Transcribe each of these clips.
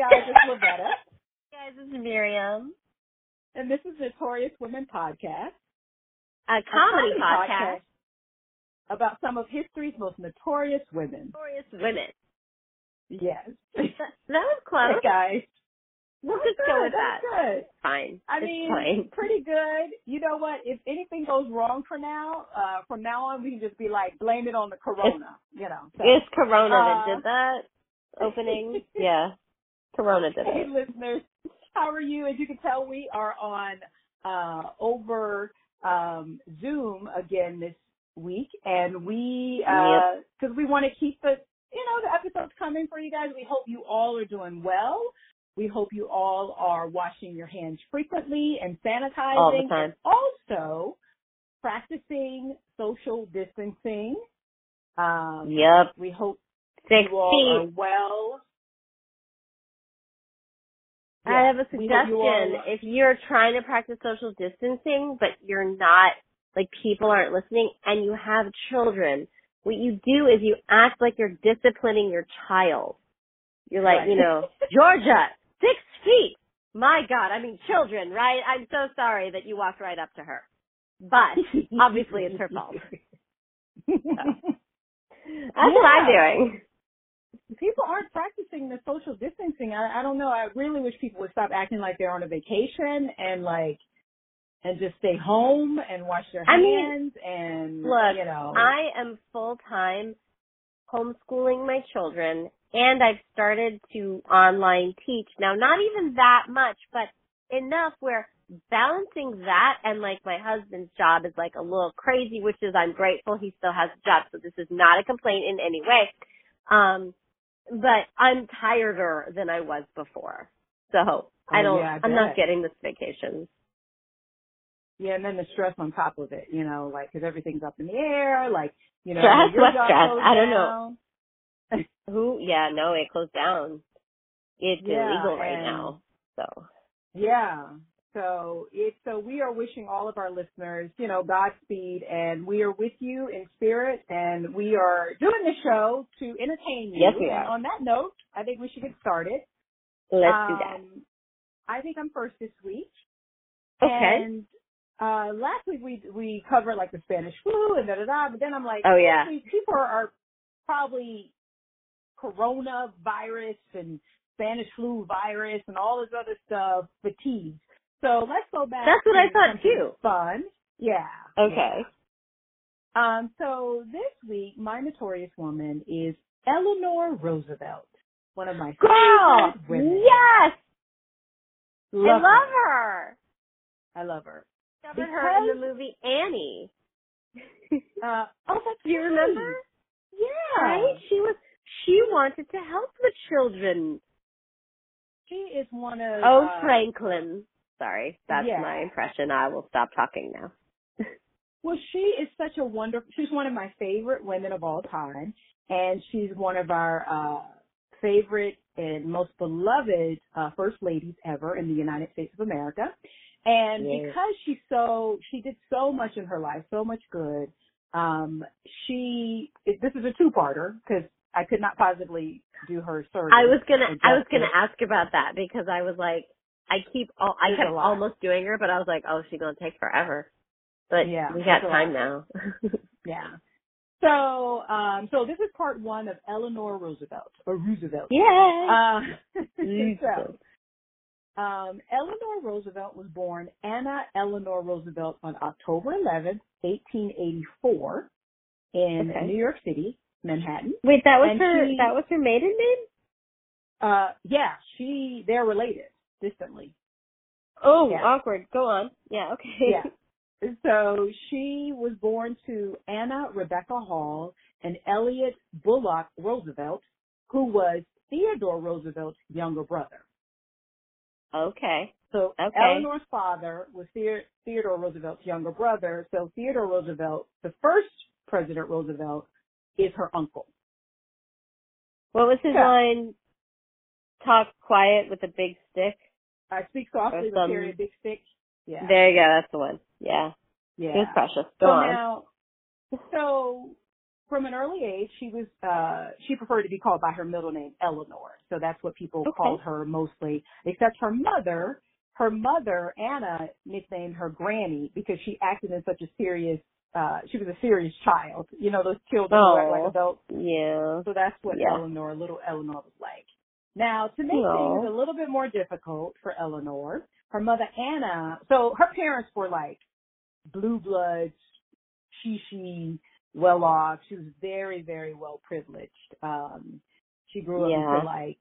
guys, it's Lavetta. Hey guys, this is Miriam. And this is Notorious Women Podcast. A comedy, a comedy podcast. podcast. About some of history's most notorious women. Notorious women. Yes. that was close. Hey guys. We'll just good, go with that. Good. Fine. I it's mean, fine. pretty good. You know what? If anything goes wrong for now, uh, from now on, we can just be like, blame it on the corona. It's, you know. So, it's corona uh, that did that opening. yeah. Corona did hey, listeners, how are you? As you can tell, we are on uh, over um, Zoom again this week, and we because uh, yep. we want to keep the you know the episodes coming for you guys. We hope you all are doing well. We hope you all are washing your hands frequently and sanitizing. All the time. And also practicing social distancing. Um, yep. We hope Six you all feet. are well. I have a suggestion. If you're trying to practice social distancing, but you're not, like people aren't listening and you have children, what you do is you act like you're disciplining your child. You're like, right. you know, Georgia, six feet. My God, I mean children, right? I'm so sorry that you walked right up to her. But obviously it's her fault. So, that's yeah. what I'm doing. People aren't practicing the social distancing. I, I don't know. I really wish people would stop acting like they're on a vacation and like and just stay home and wash their I hands mean, and look, you know. I am full time homeschooling my children and I've started to online teach. Now not even that much, but enough where balancing that and like my husband's job is like a little crazy, which is I'm grateful he still has a job, so this is not a complaint in any way. Um but I'm tireder than I was before. So oh, I don't yeah, I I'm not getting this vacation. Yeah, and then the stress on top of it, you know, like because everything's up in the air, like you know, Stress? What stress? I don't know. Who? Yeah, no, it closed down. It's Yeah, illegal right now. So Yeah. So it so we are wishing all of our listeners, you know, Godspeed and we are with you in spirit and we are doing the show to entertain you. Yes, we and are. on that note, I think we should get started. let's um, do that. I think I'm first this week. Okay. And uh last week we we covered like the Spanish flu and da da da, but then I'm like, Oh, yeah. people are, are probably coronavirus and Spanish flu virus and all this other stuff fatigued. So let's go back. That's what I thought, too. Fun. Yeah. Okay. yeah. Um, so this week, my notorious woman is Eleanor Roosevelt, one of my Girl! favorite women. Yes! Love I love her. her. I love her. Discovered her in the movie Annie. Uh, oh, that's you right. remember? Yeah. Right? She was she wanted to help the children. She is one of. Oh, uh, Franklin. Sorry, that's yeah. my impression. I will stop talking now. Well, she is such a wonderful. She's one of my favorite women of all time, and she's one of our uh favorite and most beloved uh, first ladies ever in the United States of America. And Yes. because she's so, she did so much in her life, so much good. Um, she, this is a two-parter because I could not possibly do her service. I was gonna I was gonna ask about that because I was like I keep al- I kept almost doing her, but I was like, oh, she's gonna take forever. But Yeah, we got time now. Yeah. So, um, so this is part one of Eleanor Roosevelt or Roosevelt. yeah. Uh, so, um, Eleanor Roosevelt was born Anna Eleanor Roosevelt on October 11th, 1884 in Okay. New York City, Manhattan. Wait, that was and her she- that was her maiden name? Uh, yeah, she, they're related Oh, Yeah. awkward. Go on. Yeah, okay. Yeah. So she was born to Anna Rebecca Hall and Elliot Bullock Roosevelt, who was Theodore Roosevelt's younger brother. okay. So Okay. Eleanor's father was Theo- Theodore Roosevelt's younger brother. So Theodore Roosevelt, the first President Roosevelt, is her uncle. What was his Yeah. line? Talk quiet with a big stick. I speak softly but carry a big stick. Yeah. There you go, that's the one. Yeah. yeah. It was precious. Go so on. now, so from an early age, she was uh she preferred to be called by her middle name Eleanor. So that's what people Okay. called her mostly. Except her mother, her mother Anna nicknamed her Granny because she acted in such a serious. uh She was a serious child. You know those children who act Oh. like adults. Yeah. So that's what Yeah. Eleanor, little Eleanor, was like. Now, to make Aw. things a little bit more difficult for Eleanor, her mother Anna. So her parents were like blue bloods, she she well off. She was very, very well privileged. Um, she grew up Yeah. into like,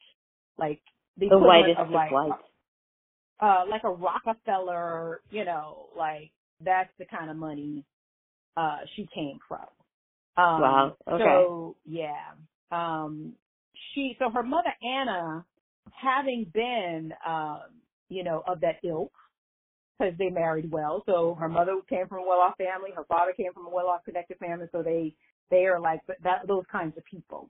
like the, The whitest of like, whites. uh, like a Rockefeller, you know, like that's the kind of money, uh, she came from. Um, Wow, okay. So yeah, um, she, so her mother Anna, having been, um, you know, of that ilk, because they married well. So her mother came from a well-off family, her father came from a well-off connected family. So they they are like that those kinds of people.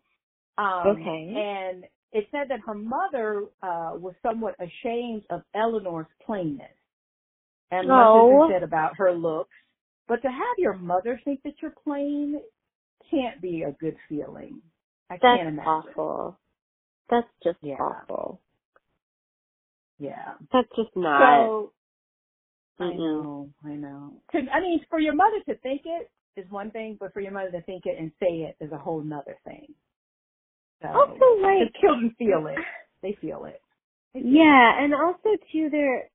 Um, Okay. And it said that her mother uh, was somewhat ashamed of Eleanor's plainness, and much Oh. said about her looks. But to have your mother think that you're plain can't be a good feeling. I That's can't imagine. awful. That's just Yeah. awful. Yeah. That's just not. So I know, I know. To, I mean, for your mother to think it is one thing, but for your mother to think it and say it is a whole nother thing. So, Also, like, the children feel it. They feel it. They feel yeah, and also too their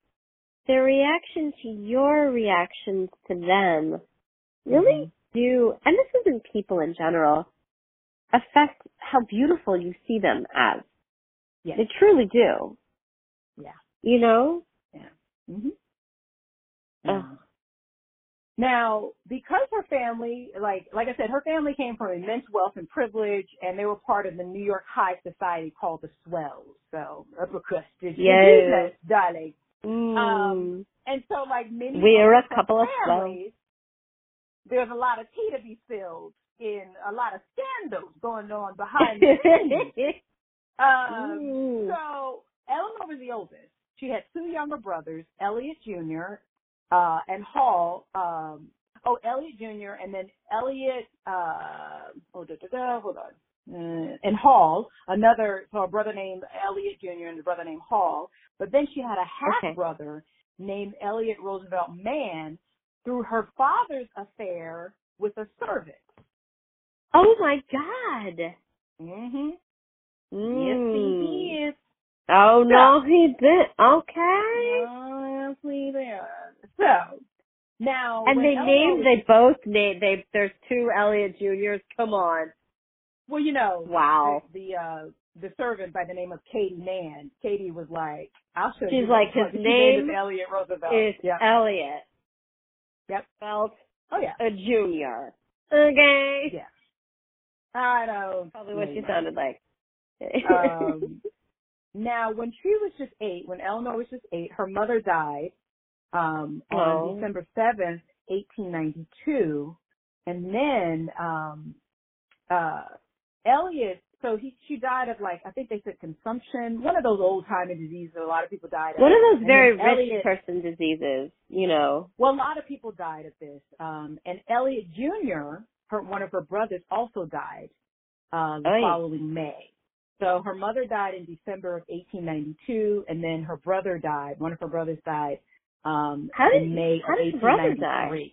their reaction to your reactions to them really mm-hmm. do, and this is in people in general, affect how beautiful you see them as. Yes. They truly do. Yeah. You know? Yeah. hmm Ugh. Now, because her family, like like I said, her family came from immense wealth and privilege, and they were part of the New York high society called the Swells. So upper crust, Yes. business, darling. Mm. Um, And so, like many We're a couple of families, there's a lot of tea to be spilled in a lot of scandals going on behind the scenes. Um, so Eleanor was the oldest. She had two younger brothers, Elliot Jr. Uh, and Hall. Um, oh, Elliot Jr. and then Elliot. Uh, oh, da, da, da, hold on. Uh, and Hall, another, so a brother named Elliot Jr. and a brother named Hall. But then she had a half Okay. brother named Elliot Roosevelt Mann through her father's affair with a servant. Oh my god. Mm-hmm. Yes, Mm. he is. Oh no, he did. Okay. Yes, we did. So now, And they Eleanor named, they both named, they, there's two Elliot Juniors. Come on. well, you know, Wow. the the, uh, the servant by the name of Katie Mann. Katie was like, "I'll show She's you." like, his name is Elliot Roosevelt. It's yeah. Elliot. Yep. Spelled Oh yeah. a junior. Okay. Yeah. I know. Probably what she sounded like. um, now, when she was just eight, when Eleanor was just eight, her mother died um, Oh. on December seventh, eighteen ninety two, and then um, uh, Elliot. So he she died of like I think they said consumption, one of those old timey diseases that a lot of people died of. One of those And very rich Elliot- person diseases, you know. Well, a lot of people died of this. Um, and Elliot Jr., her, one of her brothers, also died uh, the following May. So her mother died in December of 1892, and then her brother died. One of her brothers died um, How did- in May how of did the brother die?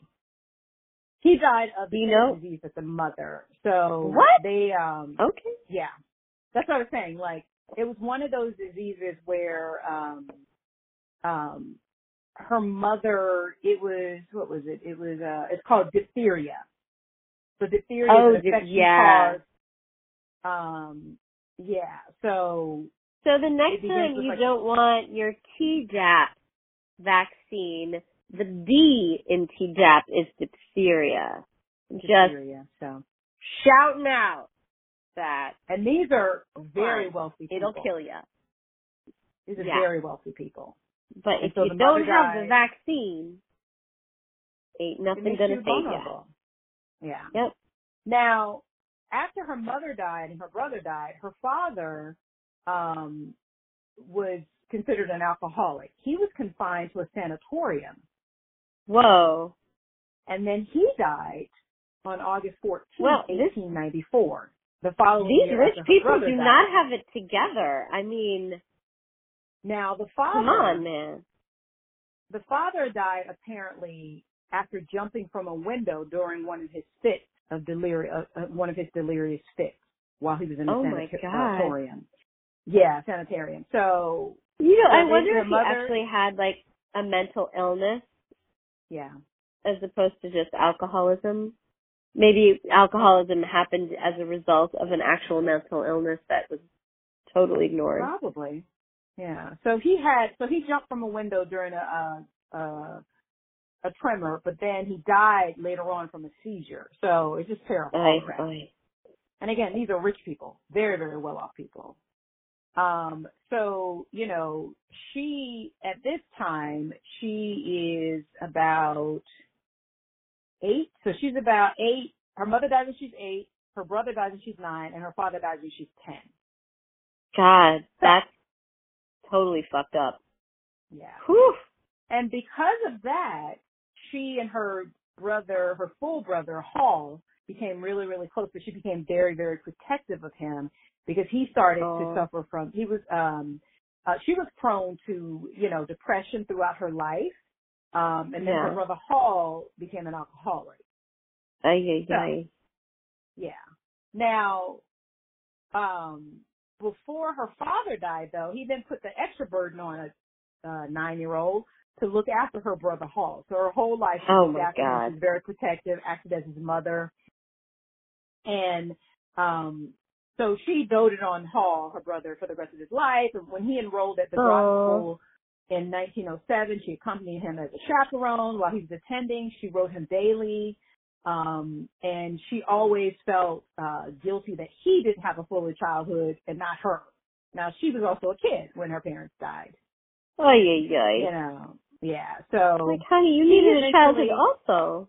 He died of the You same know- disease as the mother. So What? they, um, Okay. yeah, that's what I was saying. Like it was one of those diseases where um um her mother it was what was it? It was uh it's called diphtheria. So diphtheria Oh, is an dip- infection yeah. caused um yeah. So So the next time you like- don't want your Tdap vaccine, the D in Tdap is diphtheria. Just diphtheria. So shouting out that and these are very wealthy people. it'll kill you. These are Yeah. very wealthy people. But And if so you don't mother have the vaccine, ain't nothing gonna save you. Yeah. Yep. Now, after her mother died and her brother died, her father um, was considered an alcoholic. He was confined to a sanatorium, Whoa. and then he died on August 14th, Well, this- 1894. The following These rich people do died. not have it together. I mean, Now the father, come on, man. the father died apparently after jumping from a window during one of his fits of delirium, uh, uh, one of his delirious fits while he was in the Oh my God. Yeah, sanitarium. So You know, I wonder if mother- he actually had like a mental illness yeah, as opposed to just alcoholism. Maybe alcoholism happened as a result of an actual mental illness that was totally ignored. probably. Yeah. So he had, so he jumped from a window during a, uh, uh, a tremor, but then he died later on from a seizure. So it's just terrible. all Ay, around. And again, these are rich people, very, very well off people. Um, so, you know, she, at this time, she is about eight. So she's about eight. Her mother dies when she's eight. Her brother dies when she's nine. And her father dies when she's ten. God, that's totally fucked up. Yeah. Whew. And because of that, she and her brother, her full brother, Hall, became really, really close, but she became very, very protective of him because he started Oh. to suffer from, he was, um, uh, she was prone to, you know, depression throughout her life. Um, and then Yeah. her brother Hall became an alcoholic. Ay, ay, So- ay. Yeah. Now, um, before her father died, though, he then put the extra burden on a uh, nine-year-old to look after her brother Hall. So her whole life, she Oh, looked my. God. Very protective, acted as his mother, and um, so she doted on Hall, her brother, for the rest of his life. And when he enrolled at the. Groton School in 1907, she accompanied him as a chaperone while he was attending. She wrote him daily. Um, and she always felt uh, guilty that he didn't have a fuller childhood and not her. Now she was also a kid when her parents died. Ay, yeah, yeah. You know, yeah. So Like, honey, you He needed a childhood also.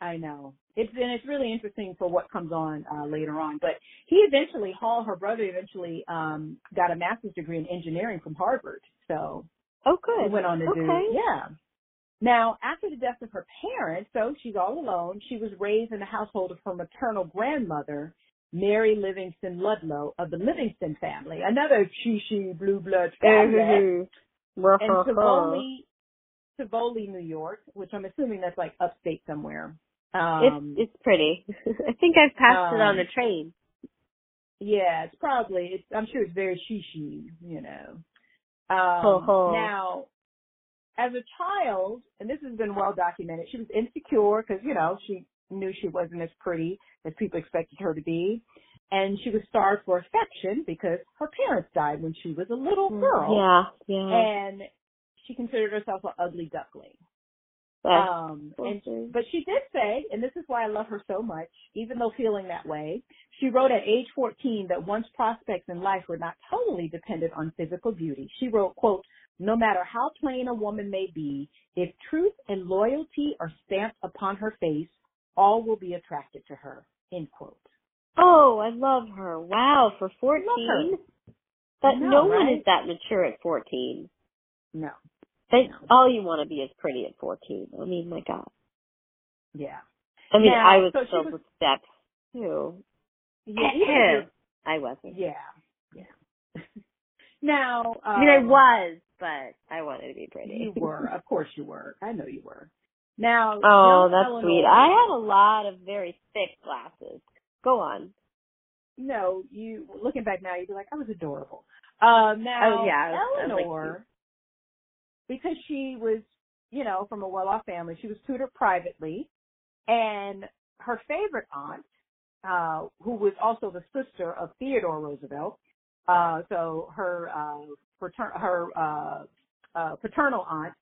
I know it's and it's really interesting for what comes on uh, later on. But he eventually, Hall, her brother, eventually um, got a master's degree in engineering from Harvard. So Oh, He good. went on to okay. do, yeah. Now, after the death of her parents, so she's all alone, she was raised in the household of her maternal grandmother, Mary Livingston Ludlow of the Livingston family, another Chi blue blood family, In Tivoli, Tivoli, New York, which I'm assuming that's like upstate somewhere. Um, it's it's pretty. I think I've passed it on um, the train. Yeah, it's probably. It's, I'm sure it's very shishi, you know. Um, Ho, ho. Now, as a child, and this has been well documented, she was insecure because you know she knew she wasn't as pretty as people expected her to be, and she was starved for affection because her parents died when she was a little girl, Yeah, yeah. and she considered herself an ugly duckling. That's Um, and but she did say, and this is why I love her so much, even though feeling that way, she wrote at age 14 that one's prospects in life were not totally dependent on physical beauty. She wrote, quote, no matter how plain a woman may be, if truth and loyalty are stamped upon her face, all will be attracted to her, end quote. Oh, I love her. Wow, for fourteen. But I know, no one right? is that mature at fourteen. No. They, No. all you want to be is pretty at fourteen. I mean, my God. Yeah. I mean, Now, I was so filled was- with steps too. Yeah. even if you're- I wasn't. yeah. Yeah. now, um, I mean, I was, but I wanted to be pretty. You were, of course you were. I know you were. Now, Oh, that's Eleanor, sweet. I had a lot of very thick glasses. Go on. No, you looking back now, you'd be like, I was adorable. Um, now, Oh, yeah, was- I like Eleanor, because she was, you know, from a well-off family, she was tutored privately, and her favorite aunt, uh, who was also the sister of Theodore Roosevelt, uh, so her uh, frater- her uh, uh, paternal aunt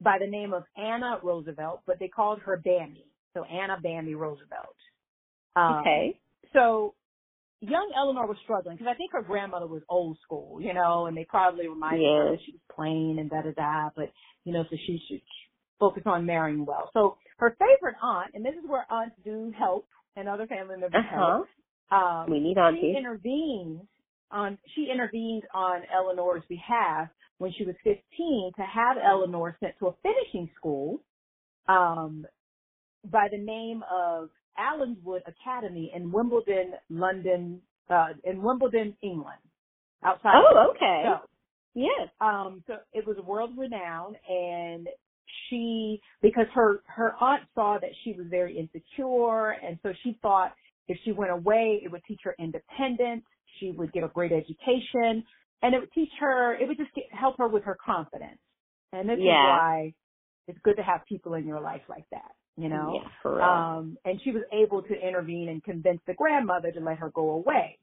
by the name of Anna Roosevelt, but they called her Bamie, so Anna Bamie Roosevelt. Um, Okay. so young Eleanor was struggling because I think her grandmother was old school, you know, and they probably reminded her Yeah. that she was plain and da da da, but you know, so she should focus on marrying well. So her favorite aunt, and this is where aunts do help and other family members Uh huh. help. Um, We need she aunties. intervened on she intervened on Eleanor's behalf when she was 15 to have Eleanor sent to a finishing school, um, by the name of Allenswood Academy in Wimbledon, London, uh, in Wimbledon, England, outside. Oh, okay. So, yes. um, so it was world renowned and she, because her, her aunt saw that she was very insecure and so she thought if she went away, it would teach her independence. She would get a great education and it would teach her, it would just get, help her with her confidence. And this Yeah. is why it's good to have people in your life like that, you know? Yeah, for real. Um, and she was able to intervene and convince the grandmother to let her go away.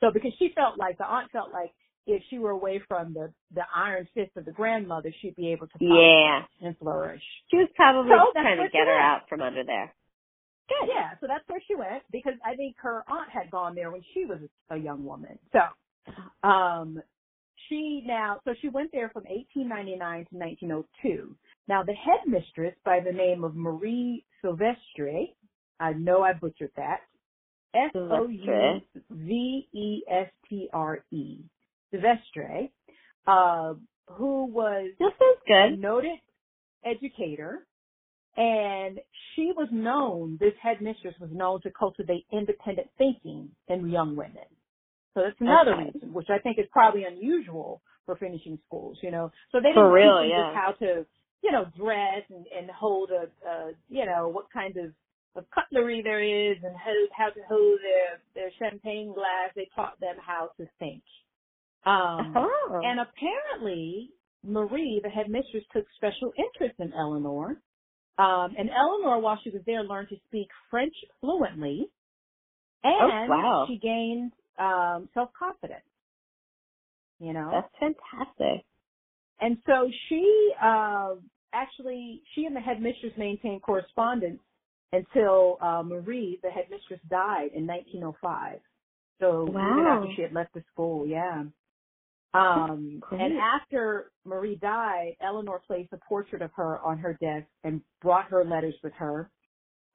So because she felt like the aunt felt like if she were away from the the iron fist of the grandmother, she'd be able to yeah. and flourish. She was probably So trying to get her out from under there. Good. Yeah, so that's where she went because I think her aunt had gone there when she was a young woman. So, um, she now, so she went there from 1899 to 1902. Now the headmistress by the name of Marie Silvestre, I know I butchered that, S-O-U-V-E-S-T-R-E, Silvestre, uh, who was This is a good. noted educator, and she was known, this headmistress was known to cultivate independent thinking in young women. So that's another Okay. reason, which I think is probably unusual for finishing schools, you know. So they For didn't real, teach yeah. just how to, you know, dress and, and hold a, uh, you know, what kind of, of cutlery there is and how, how to hold their, their champagne glass. They taught them how to think. Um, Oh. and apparently, Marie, the headmistress, took special interest in Eleanor. Um, and Eleanor, while she was there, learned to speak French fluently. And Oh, wow. she gained um, self confidence. You know, That's fantastic. And so she uh, actually, she and the headmistress maintained correspondence until uh, Marie, the headmistress, died in 1905. So even Wow. after she had left the school, yeah. Um, and after Marie died, Eleanor placed a portrait of her on her desk and brought her letters with her.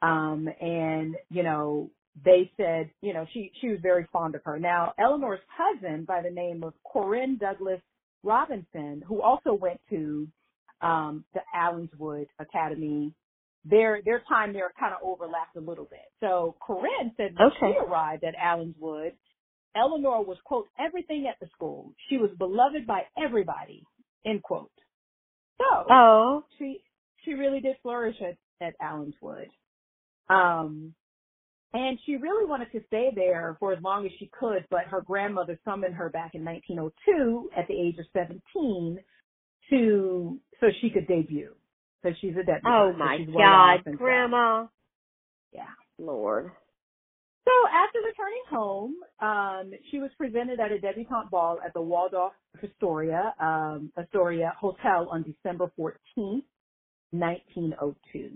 Um, and you know, they said, you know, she she was very fond of her. Now, Eleanor's cousin, by the name of Corinne Douglas Robinson, who also went to um, the Allenswood Academy. Their their time there kind of overlapped a little bit. So Corinne said when Okay. she arrived at Allenswood, Eleanor was quote everything at the school. She was beloved by everybody. End quote. So Oh. she she really did flourish at at Allenswood. Um, and she really wanted to stay there for as long as she could, but her grandmother summoned her back in 1902 at the age of 17 to so she could debut. So she's a debutante. Oh my she's well off God, and Grandma. Yeah. Lord. So after returning home, um, she was presented at a debutante ball at the Waldorf Astoria, um, Astoria Hotel on December 14th, 1902.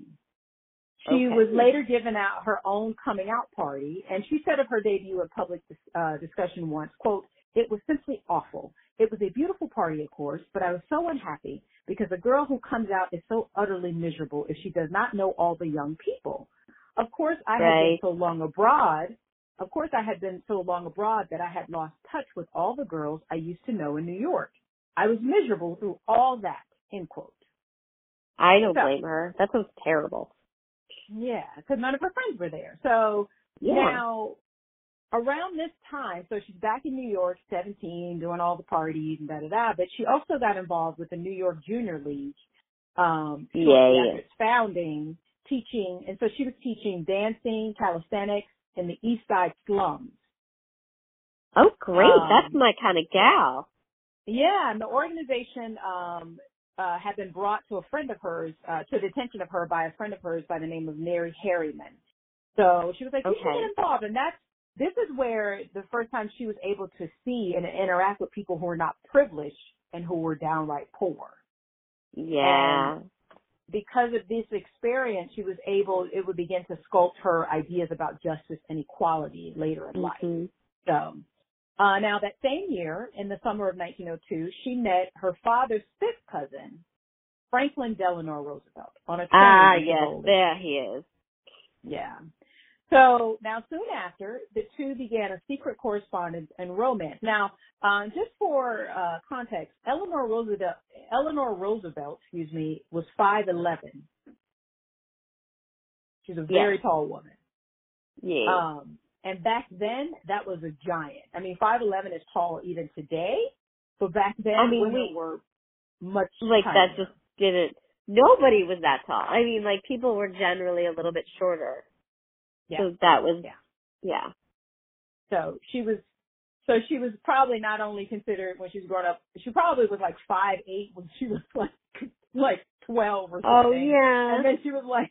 She Okay. was later given out her own coming out party, and she said of her debut in public uh, discussion once, quote, it was simply awful. It was a beautiful party, of course, but I was so unhappy because a girl who comes out is so utterly miserable if she does not know all the young people. Of course, I had been so long abroad. Of course, I had been so long abroad that I had lost touch with all the girls I used to know in New York. I was miserable through all that, end quote. I don't So- blame her. That sounds terrible. Yeah, because none of her friends were there. So Yeah. now, around this time, so she's back in New York, 17, doing all the parties and da da da. But she also got involved with the New York Junior League. Um, Yeah, yeah. its founding, teaching, and so she was teaching dancing, calisthenics in the East Side slums. Oh, great. Um, That's my kind of gal. Yeah, and the organization um, uh, had been brought to a friend of hers, uh, to the attention of her by a friend of hers by the name of Mary Harriman. So she was like, "You should Okay. get involved," and that's this is where the first time she was able to see and interact with people who were not privileged and who were downright poor. Yeah. Because of this experience, she was able it would begin to sculpt her ideas about justice and equality later in life. Mhm. So, uh, now that same year, in the summer of 1902, she met her father's fifth cousin, Franklin Delano Roosevelt, on a train. Ah, yes. There he is. Yeah. So now, soon after, the two began a secret correspondence and romance. Now, um, just for uh, context, Eleanor Roosevelt, Eleanor Roosevelt, excuse me, was five eleven. She's a very Yeah. tall woman. Yeah. Um, and back then, that was a giant. I mean, 5'11 is tall even today, but back then, I mean, women we- were much like tinier. that just didn't. Nobody was that tall. I mean, like people were generally a little bit shorter. Yeah. So that was. Yeah. Yeah. So she was, so she was probably not only considered when she was growing up, she probably was like five eight when she was like like twelve or oh, something. Oh yeah. And then she was like,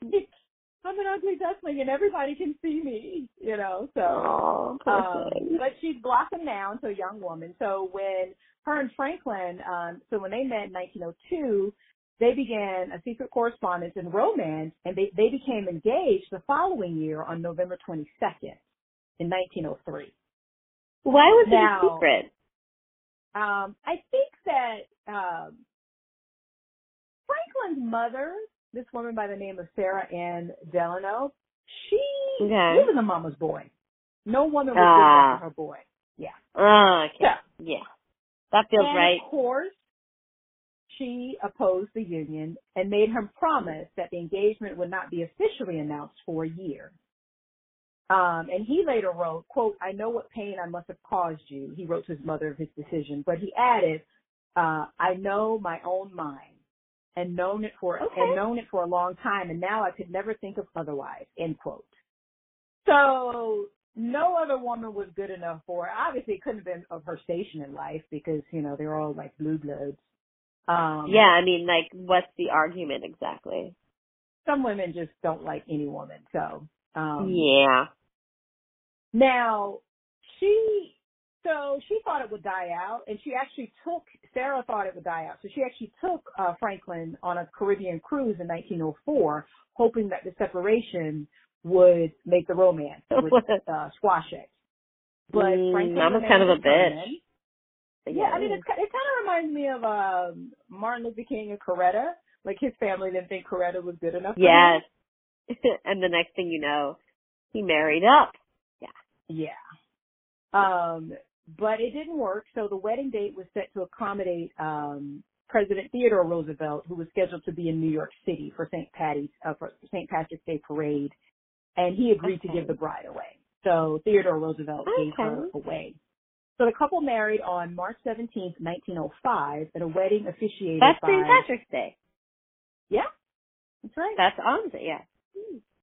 I'm an ugly duckling and everybody can see me, you know. So, Oh, um, thing. but she's blossomed now into a young woman. So when her and Franklin, um, so when they met in 1902, they began a secret correspondence and romance, and they they became engaged the following year on November 22nd in 1903. Why was now- it a secret? Um, I think that um, Franklin's mother, this woman by the name of Sarah Ann Delano, she Okay. was a mama's boy. No woman was good her boy. Yeah. Oh, okay. Yeah. Yeah. That feels and right. Of course, she opposed the union and made her promise that the engagement would not be officially announced for a year. Um, and he later wrote, quote, I know what pain I must have caused you. He wrote to his mother of his decision, but he added, uh, I know my own mind and known it for, Okay. and known it for a long time. And now I could never think of otherwise, end quote. So no other woman was good enough for her. Obviously it couldn't have been of her station in life because, you know, they're all like blue bloods. Um, Yeah, I mean, like, what's the argument exactly? some women just don't like any woman. So, um, yeah. Now, she, so she thought it would die out, and she actually took, Sarah thought it would die out, so she actually took uh, Franklin on a Caribbean cruise in 1904, hoping that the separation would make the romance, would uh, squash it. But Mm, Franklin Mama's kind of a bitch. determined. Yeah, I mean, it's, it kind of reminds me of um, Martin Luther King and Coretta. Like his family didn't think Coretta was good enough. for. Yes. and the next thing you know, he married up. Yeah. Yeah. Um, but it didn't work, so the wedding date was set to accommodate um, President Theodore Roosevelt, who was scheduled to be in New York City for St. Patty's uh, for St. Patrick's Day parade, and he agreed to give the bride away. So Theodore Roosevelt gave her away. So the couple married on March 17th, 1905, at a wedding officiated That's by St. Patrick's Day. yeah, that's right. That's on yeah.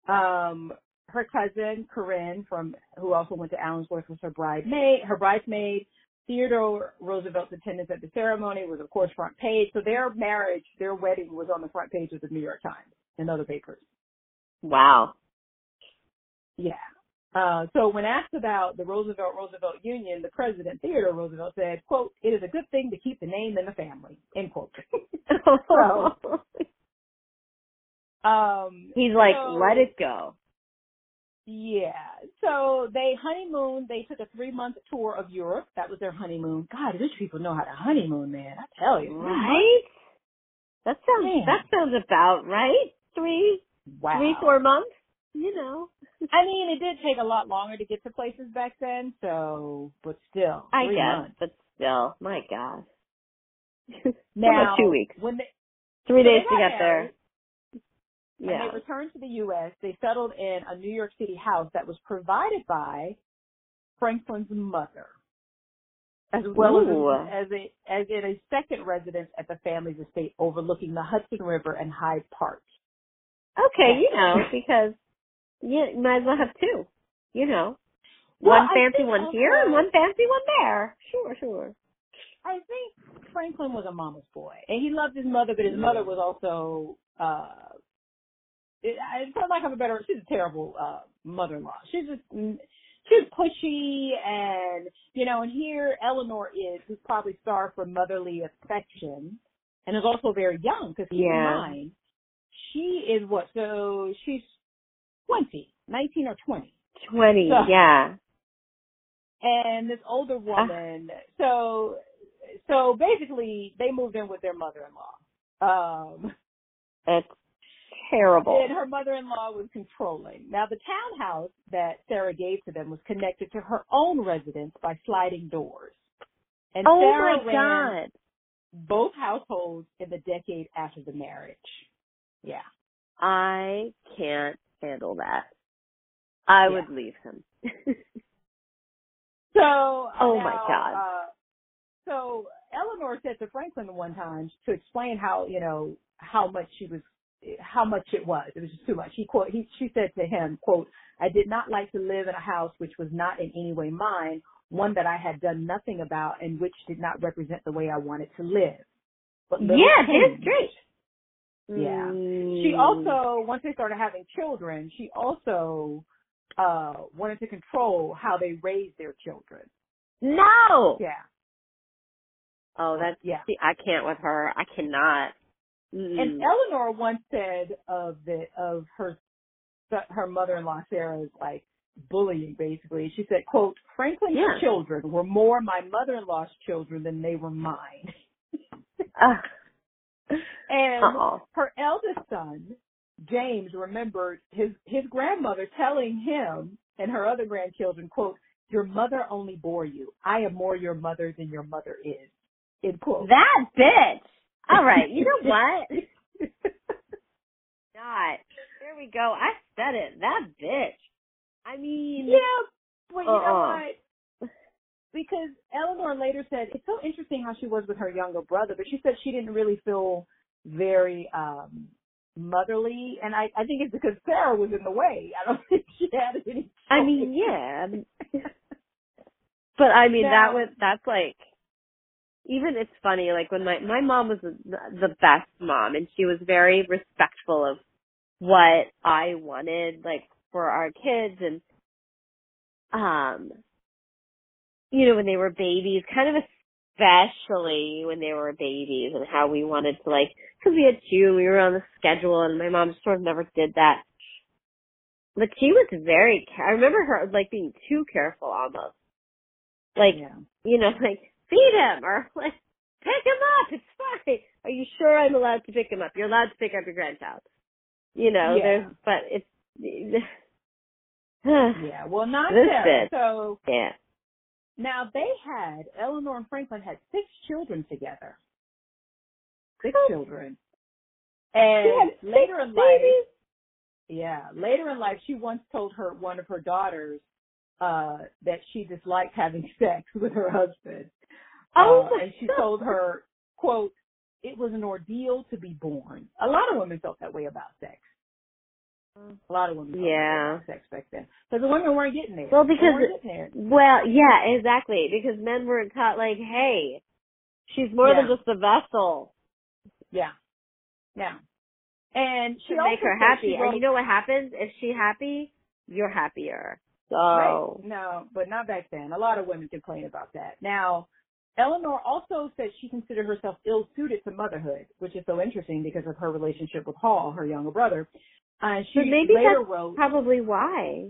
um her cousin Corinne from who also went to Allenswood was her bridesmaid her bridesmaid. Theodore Roosevelt's attendance at the ceremony was of course front page. So their marriage, their wedding was on the front page of the New York Times and other papers. Wow. Yeah. Uh, so when asked about the Roosevelt Roosevelt Union, the president Theodore Roosevelt said, "quote It is a good thing to keep the name in the family." End quote. um, He's like, so- let it go. Yeah. So they honeymooned. They took a three month tour of Europe. That was their honeymoon. God, rich people know how to honeymoon, man. I tell you. Right? That sounds Man. that sounds about right. Three Wow. three, four months. You know. I mean, it did take a lot longer to get to places back then. So, but still, I guess, months. but still, my God. Now, two weeks. when they Three days to get married, there. And they returned to the U.S., they settled in a New York City house that was provided by Franklin's mother, as well Ooh. as as a as in a second residence at the family's estate overlooking the Hudson River and Hyde Park. Okay, you know, because you might as well have two. You know. Well, one fancy one here and one fancy one there. Sure, sure. I think Franklin was a mama's boy, and he loved his mother, but his mother was also. uh it, I felt like I'm a better. She's a terrible uh mother-in-law. She's just she's pushy, and you know. And here Eleanor is, who's probably starved for motherly affection, and is also very young because keep in Yeah. mind she is what? So she's twenty, nineteen or twenty. Twenty, So- yeah. and this older Ah. woman. So, so basically, they moved in with their mother-in-law. Um, It's terrible. and her mother-in-law was controlling. Now, the townhouse that Sarah gave to them was connected to her own residence by sliding doors. And oh Sarah my ran God. both households in the decade after the marriage. Yeah. I can't handle that. I Yeah. would leave him. So, uh, Oh, now, my God. Uh, so Eleanor said to Franklin one time to explain how you know how much she was, how much it was. It was just too much. He quote. He she said to him, "quote I did not like to live in a house which was not in any way mine, one that I had done nothing about, and which did not represent the way I wanted to live." But yeah, that's great. Yeah. She Mm. also, once they started having children, she also uh wanted to control how they raised their children. No. Yeah. Oh, that's Yeah. see, I can't with her. I cannot. And Mm. Eleanor once said of the of her her mother-in-law Sarah's like bullying basically. She said, "quote Franklin's Yeah. children were more my mother-in-law's children than they were mine." Ugh. And Uh-oh. her eldest son, James, remembered his his grandmother telling him and her other grandchildren, "quote Your mother only bore you. I am more your mother than your mother is." End quote. That bitch. All right. You know what? Not. There we go. I said it. That bitch. I mean. Yeah, but you know Uh-uh. what? Because Eleanor later said it's so interesting how she was with her younger brother, but she said she didn't really feel very um motherly, and I I think it's because Sarah was in the way. I don't think she had any. I mean, yeah. But I mean, that was that's like. Even it's funny, like when my my mom was the, the best mom, and she was very respectful of what I wanted, like for our kids, and um, you know, when they were babies, kind of especially when they were babies, and how we wanted to like, because we had two, and we were on the schedule, and my mom sort of never did that. But she was very. I remember her like being too careful almost, like yeah. you know, like feed him or like pick him up. It's fine. Are you sure I'm allowed to pick him up? You're allowed to pick up your grandchild. You know, Yeah. there's but it's Yeah, well, not This. So yeah. now they had Eleanor and Franklin had six children together. Six children. And She had six later in life, yeah, later in life, she once told her one of her daughters uh that she disliked having sex with her husband. Oh Uh, and she told her, "quote It was an ordeal to be born." A lot of women felt that way about sex. A lot of women felt that way Yeah. about sex back then because the women weren't getting there. Well, because- there. Well, yeah, exactly. Because men weren't taught like, hey, she's more than just a vessel Yeah. Yeah. And she to make her happy. she And you know what happens? If she's happy, you're happier. So Right. No, but not back then. A lot of women complain about that. Now, Eleanor also said she considered herself ill suited to motherhood, which is so interesting because of her relationship with Hall, her younger brother. Uh, she But maybe later that's wrote. probably why.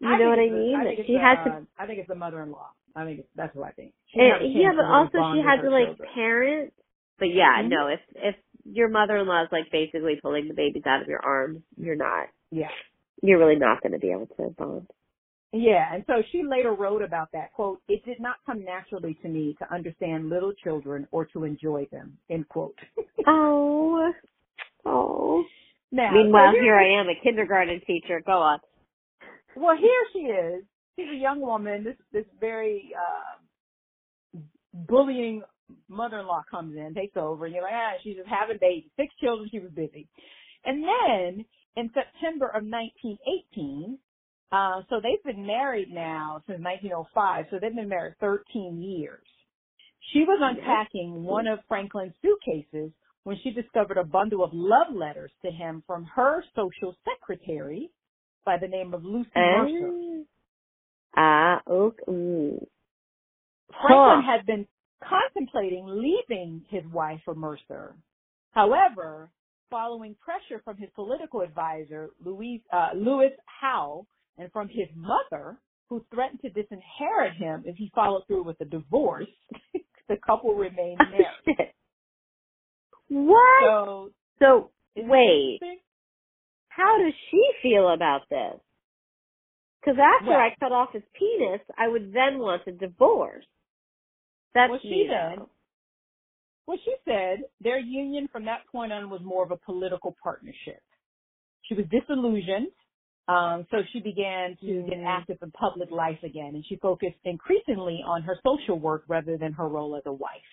You I know what I think it's the- mean? I she the, had to uh, I think it's the mother-in-law. I think that's what I think. And- had a chance yeah, but also she had to like children. parent. But yeah, Mhm. no, if if your mother in law is like basically pulling the babies out of your arms, you're not. Yeah. You're really not going to be able to bond. Yeah, and so she later wrote about that quote, it did not come naturally to me to understand little children or to enjoy them, end quote. Oh, oh. now, Meanwhile, so here I am, a kindergarten teacher. Go on. Well, here she is. She's a young woman. This this very uh, bullying mother-in-law comes in, takes over, and you're like, ah, she's just having babies, six children. She was busy, and then in September of 1918, uh, so they've been married now since 1905. So they've been married 13 years. She was unpacking one of Franklin's suitcases when she discovered a bundle of love letters to him from her social secretary by the name of Lucy Mercer. And, ah, okay. Mm. Franklin Huh. had been contemplating leaving his wife for Mercer. However, following pressure from his political advisor, Louis, uh, Lewis Howe, and from his mother, who threatened to disinherit him if he followed through with a divorce, the couple remained oh, married. Shit. What? So, So, wait. How does she feel about this? Because after I cut off his penis, I would then want a divorce. That's Well, she said. Well, she said their union from that point on was more of a political partnership. she was disillusioned. Um, so she began to Mm. get active in public life again, and she focused increasingly on her social work rather than her role as a wife.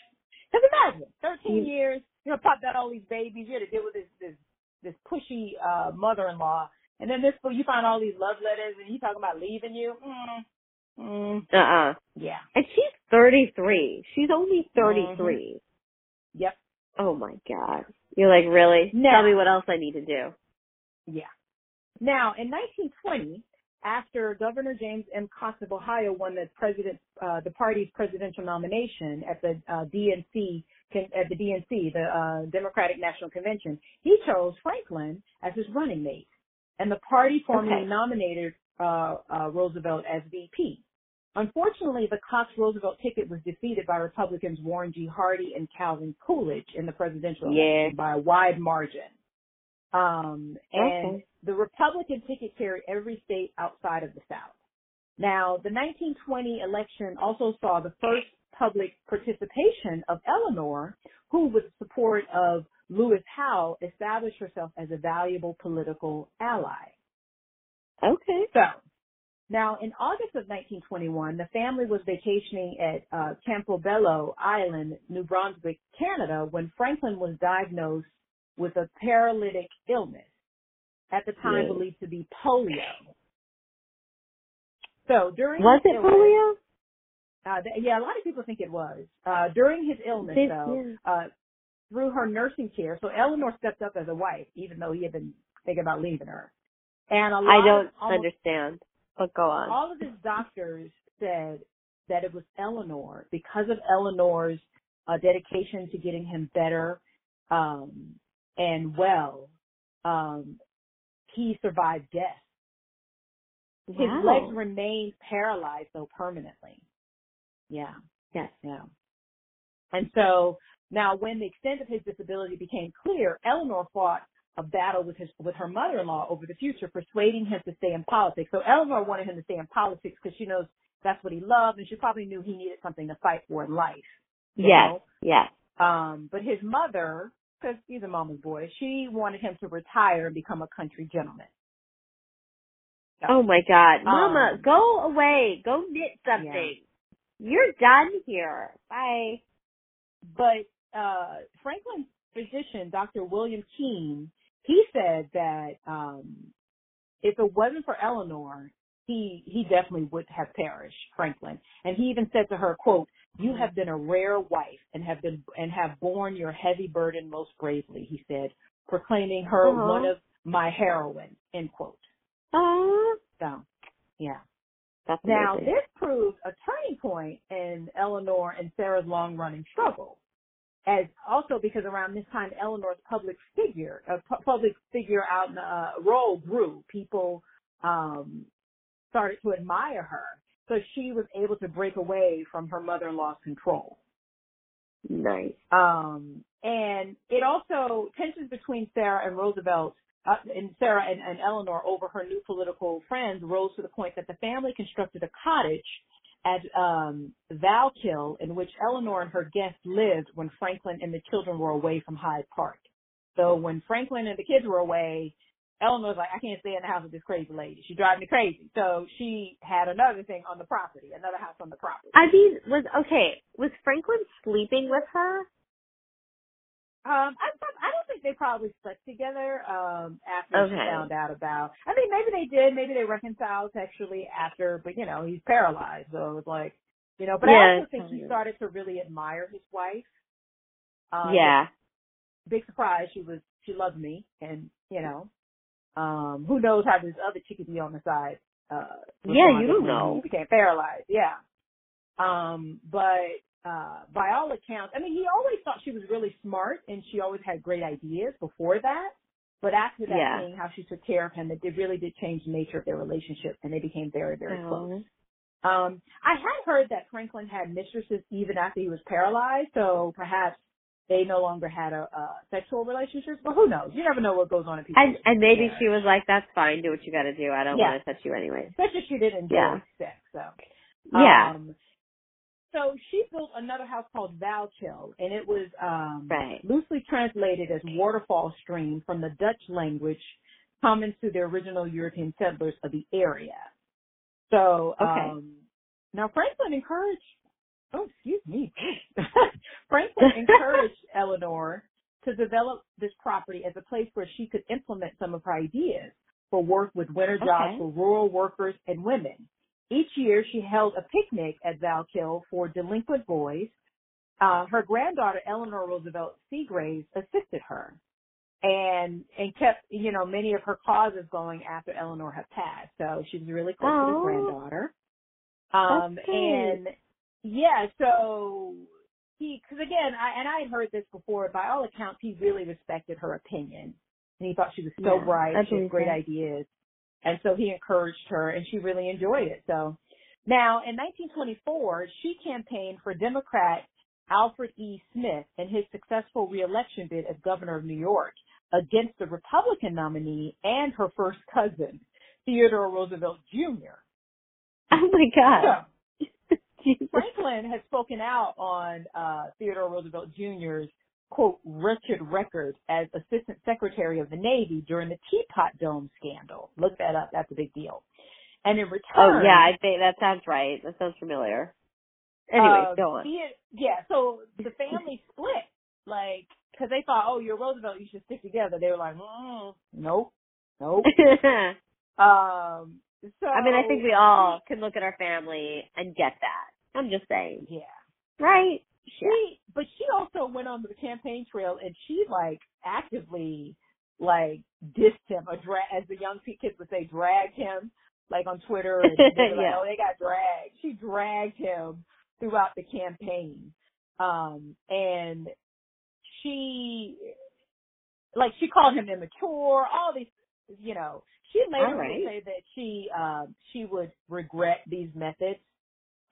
Because imagine, 13 Mm. years, you know, popped out all these babies, you had to deal with this this this pushy uh mother-in-law, and then this you find all these love letters, and he talking about leaving you. Mm, mm, Uh-uh. yeah. And she's 33. She's only 33. Yep. Oh my god. You're like, really? No. Tell me what else I need to do. Yeah. Now, in 1920, after Governor James M. Cox of Ohio won the president, uh, the party's presidential nomination at the uh, DNC, at the DNC, the uh, Democratic National Convention, he chose Franklin as his running mate, and the party formally Okay. nominated uh, uh, Roosevelt as VP. Unfortunately, the Cox Roosevelt ticket was defeated by Republicans Warren G. Harding and Calvin Coolidge in the presidential election by a wide margin. Um, and Okay. the Republican ticket carried every state outside of the South. Now, the 1920 election also saw the first public participation of Eleanor, who, with the support of Louis Howe, established herself as a valuable political ally. Okay. So, now in August of 1921, the family was vacationing at uh, Campobello Island, New Brunswick, Canada, when Franklin was diagnosed with a paralytic illness, at the time Yeah. believed to be polio. So during Was it illness- polio? Uh, th- yeah, a lot of people think it was. Uh, during his illness, This- though, yeah. uh, through her nursing care, so Eleanor stepped up as a wife, even though he had been thinking about leaving her. And a lot I don't of, almost understand. But go on. all of his doctors said that it was Eleanor because of Eleanor's uh, dedication to getting him better um, and well. Um, he survived death. His Wow. legs remained paralyzed though permanently. Yeah, Yes. yeah. And so now, when the extent of his disability became clear, Eleanor fought a battle with his with her mother-in-law over the future, persuading him to stay in politics. So Eleanor wanted him to stay in politics because she knows that's what he loved, and she probably knew he needed something to fight for in life. Yes. know? Yes. Um, but his mother, because he's a mama's boy, she wanted him to retire and become a country gentleman. So, Oh my god. Mama, Um, go away. Go knit something. You're done here. Bye. But uh, Franklin's physician, Dr. William Keen, he said that um, if it wasn't for Eleanor, he he definitely would have perished, Franklin. And he even said to her, "quote You have been a rare wife and have been and have borne your heavy burden most bravely." He said, proclaiming her Uh-huh. one of my heroines. End quote. Oh, So, yeah. that's Now, amazing. this proved a turning point in Eleanor and Sara's long running struggle. As also because around this time, Eleanor's public figure, uh, pu- public figure out in uh, role grew. People um, started to admire her, so she was able to break away from her mother-in-law's control. Nice. Um, and it also tensions between Sara and Roosevelt uh, and Sara and, and Eleanor over her new political friends rose to the point that the family constructed a cottage at um, Valkill in which Eleanor and her guests lived when Franklin and the children were away from Hyde Park. So when Franklin and the kids were away, Eleanor's like, I can't stay in the house with this crazy lady. She's driving me crazy. So she had another thing on the property, another house on the property. I mean, was okay. Was Franklin sleeping with her? Um, I, I don't think they probably slept together um, after she found out about. I mean, maybe they did. Maybe they reconciled sexually after, but you know, he's paralyzed, so it was like, you know. But I also think he started to really admire his wife. Um, yeah. Big surprise. She was she loved me, and you know, um, who knows how this other chickadee on the side. Uh, Yeah, you don't know. He became paralyzed. Yeah. Um, but uh, by all accounts, I mean, he always thought she was really smart and she always had great ideas before that. But after that, Yeah. seeing how she took care of him, it did, really did change the nature of their relationship and they became very, very close. Oh. Um, I had heard that Franklin had mistresses even after he was paralyzed, so perhaps they no longer had a, a sexual relationship. But who knows? You never know what goes on in people's And and maybe Yeah. she was like, "That's fine. Do what you got to do. I don't Yeah. want to touch you anyway." especially she didn't enjoy Yeah. sex. So Yeah. Um, so she built another house called Valkill, and it was um, Right. loosely translated as waterfall stream from the Dutch language common to the original European settlers of the area. So, Okay. um, now Franklin encouraged, oh, excuse me, Franklin encouraged Eleanor to develop this property as a place where she could implement some of her ideas for work with winter jobs Okay. for rural workers and women. Each year she held a picnic at Valkill for delinquent boys. Uh, her granddaughter Eleanor Roosevelt Seagraves assisted her and and kept you know many of her causes going after Eleanor had passed. So she was really close to Oh. this granddaughter. Um and yeah, so he because again, I and I had heard this before. By all accounts, he really respected her opinion, and he thought she was so Yeah, bright. She had great ideas, and so he encouraged her, and she really enjoyed it. So now in 1924, she campaigned for Democrat Alfred E. Smith in his successful reelection bid as governor of New York against the Republican nominee and her first cousin, Theodore Roosevelt Jr. Oh my god. So, Jesus. Franklin has spoken out on uh, Theodore Roosevelt Jr.'s quote wretched record as Assistant Secretary of the Navy during the Teapot Dome scandal. Look that up; that's a big deal. And in return, Oh yeah, I think that sounds right. That sounds familiar. Anyway, uh, go on. Thea- yeah, so the family split, like, because they thought, oh, you're Roosevelt, you should stick together. They were like, mm, nope, nope. um, so I mean, I think we all can look at our family and get that. I'm just saying, yeah. right? she but she also went on the campaign trail and she like actively like dissed him or dra- as the young kids would say dragged him like on twitter and they were like Yeah. oh they got dragged she dragged him throughout the campaign um and she like she called him immature all these you know she later All would say that she um she would regret these methods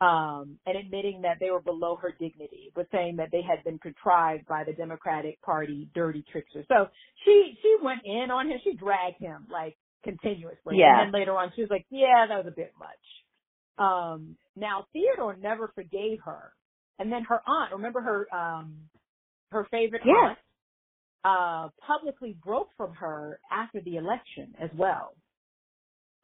um, and admitting that they were below her dignity, but saying that they had been contrived by the Democratic Party dirty tricksters. So she she went in on him. She dragged him like continuously. Yeah. And then later on, she was like, "Yeah, that was a bit much." Um, now Theodore never forgave her, and then her aunt, remember her um, her favorite Yes. aunt, uh, publicly broke from her after the election as well.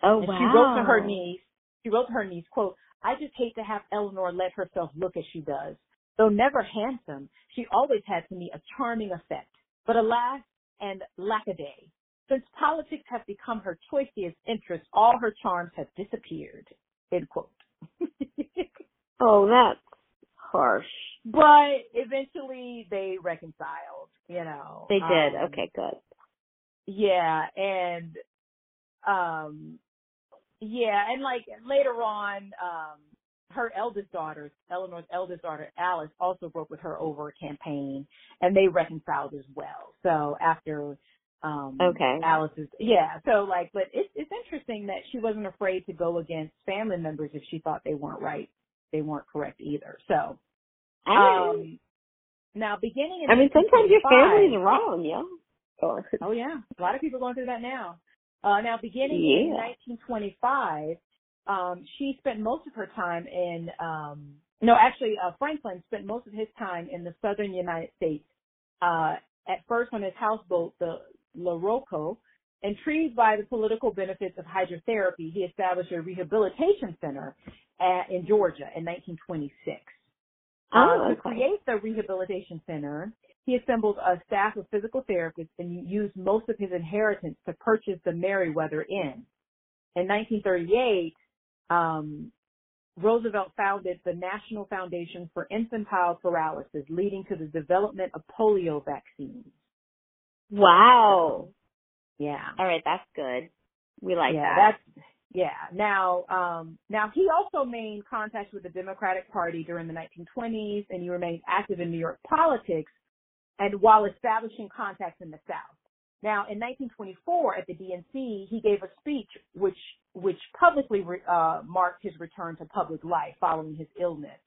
Oh And wow. she wrote to her niece, she wrote to her niece, quote, I just hate to have Eleanor let herself look as she does. Though never handsome, she always had to me a charming effect. But alas and lackaday, since politics have become her choicest interest, all her charms have disappeared. End quote. Oh, that's harsh. but eventually they reconciled, you know. They did. Um, okay, good. Yeah, and um yeah, and like later on, um her eldest daughter, Eleanor's eldest daughter, Alice, also broke with her over a campaign and they reconciled as well. So after um Okay. Alice's yeah, so like but it's it's interesting that she wasn't afraid to go against family members if she thought they weren't right. They weren't correct either. So um now beginning in I mean, sometimes your 1925 family's wrong, yeah. Go. Oh yeah, a lot of people are going through that now. Uh, now, beginning in 1925, um, she spent most of her time in. Um, no, actually, uh, Franklin spent most of his time in the southern United States. Uh, at first, on his houseboat, the Larooco, intrigued by the political benefits of hydrotherapy, he established a rehabilitation center at, in Georgia in 1926. Oh, Uh, to create the rehabilitation center, he assembled a staff of physical therapists and used most of his inheritance to purchase the Meriwether Inn. In 1938, um, Roosevelt founded the National Foundation for Infantile Paralysis, leading to the development of polio vaccines. Wow. Yeah. All right, that's good. We like yeah, that. that's yeah. Now, um, now he also made contact with the Democratic Party during the 1920s, and he remained active in New York politics, and while establishing contacts in the South. Now, in 1924, at the DNC, he gave a speech which which publicly re, uh, marked his return to public life following his illness.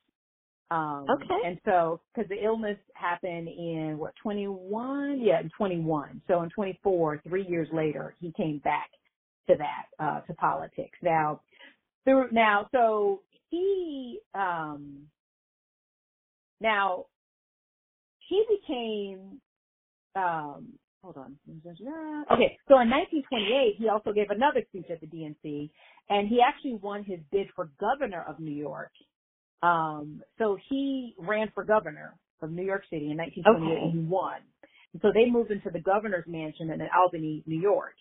Um, Okay. And so, because the illness happened in what 21? Yeah, in 21. So in 24, three years later, he came back to that uh, to politics. Now, through now, so he um, now he became um, hold on. Okay, so in 1928, he also gave another speech at the DNC, and he actually won his bid for governor of New York. Um, so he ran for governor of New York City in 1928, okay. and he won. And so they moved into the governor's mansion in Albany, New York.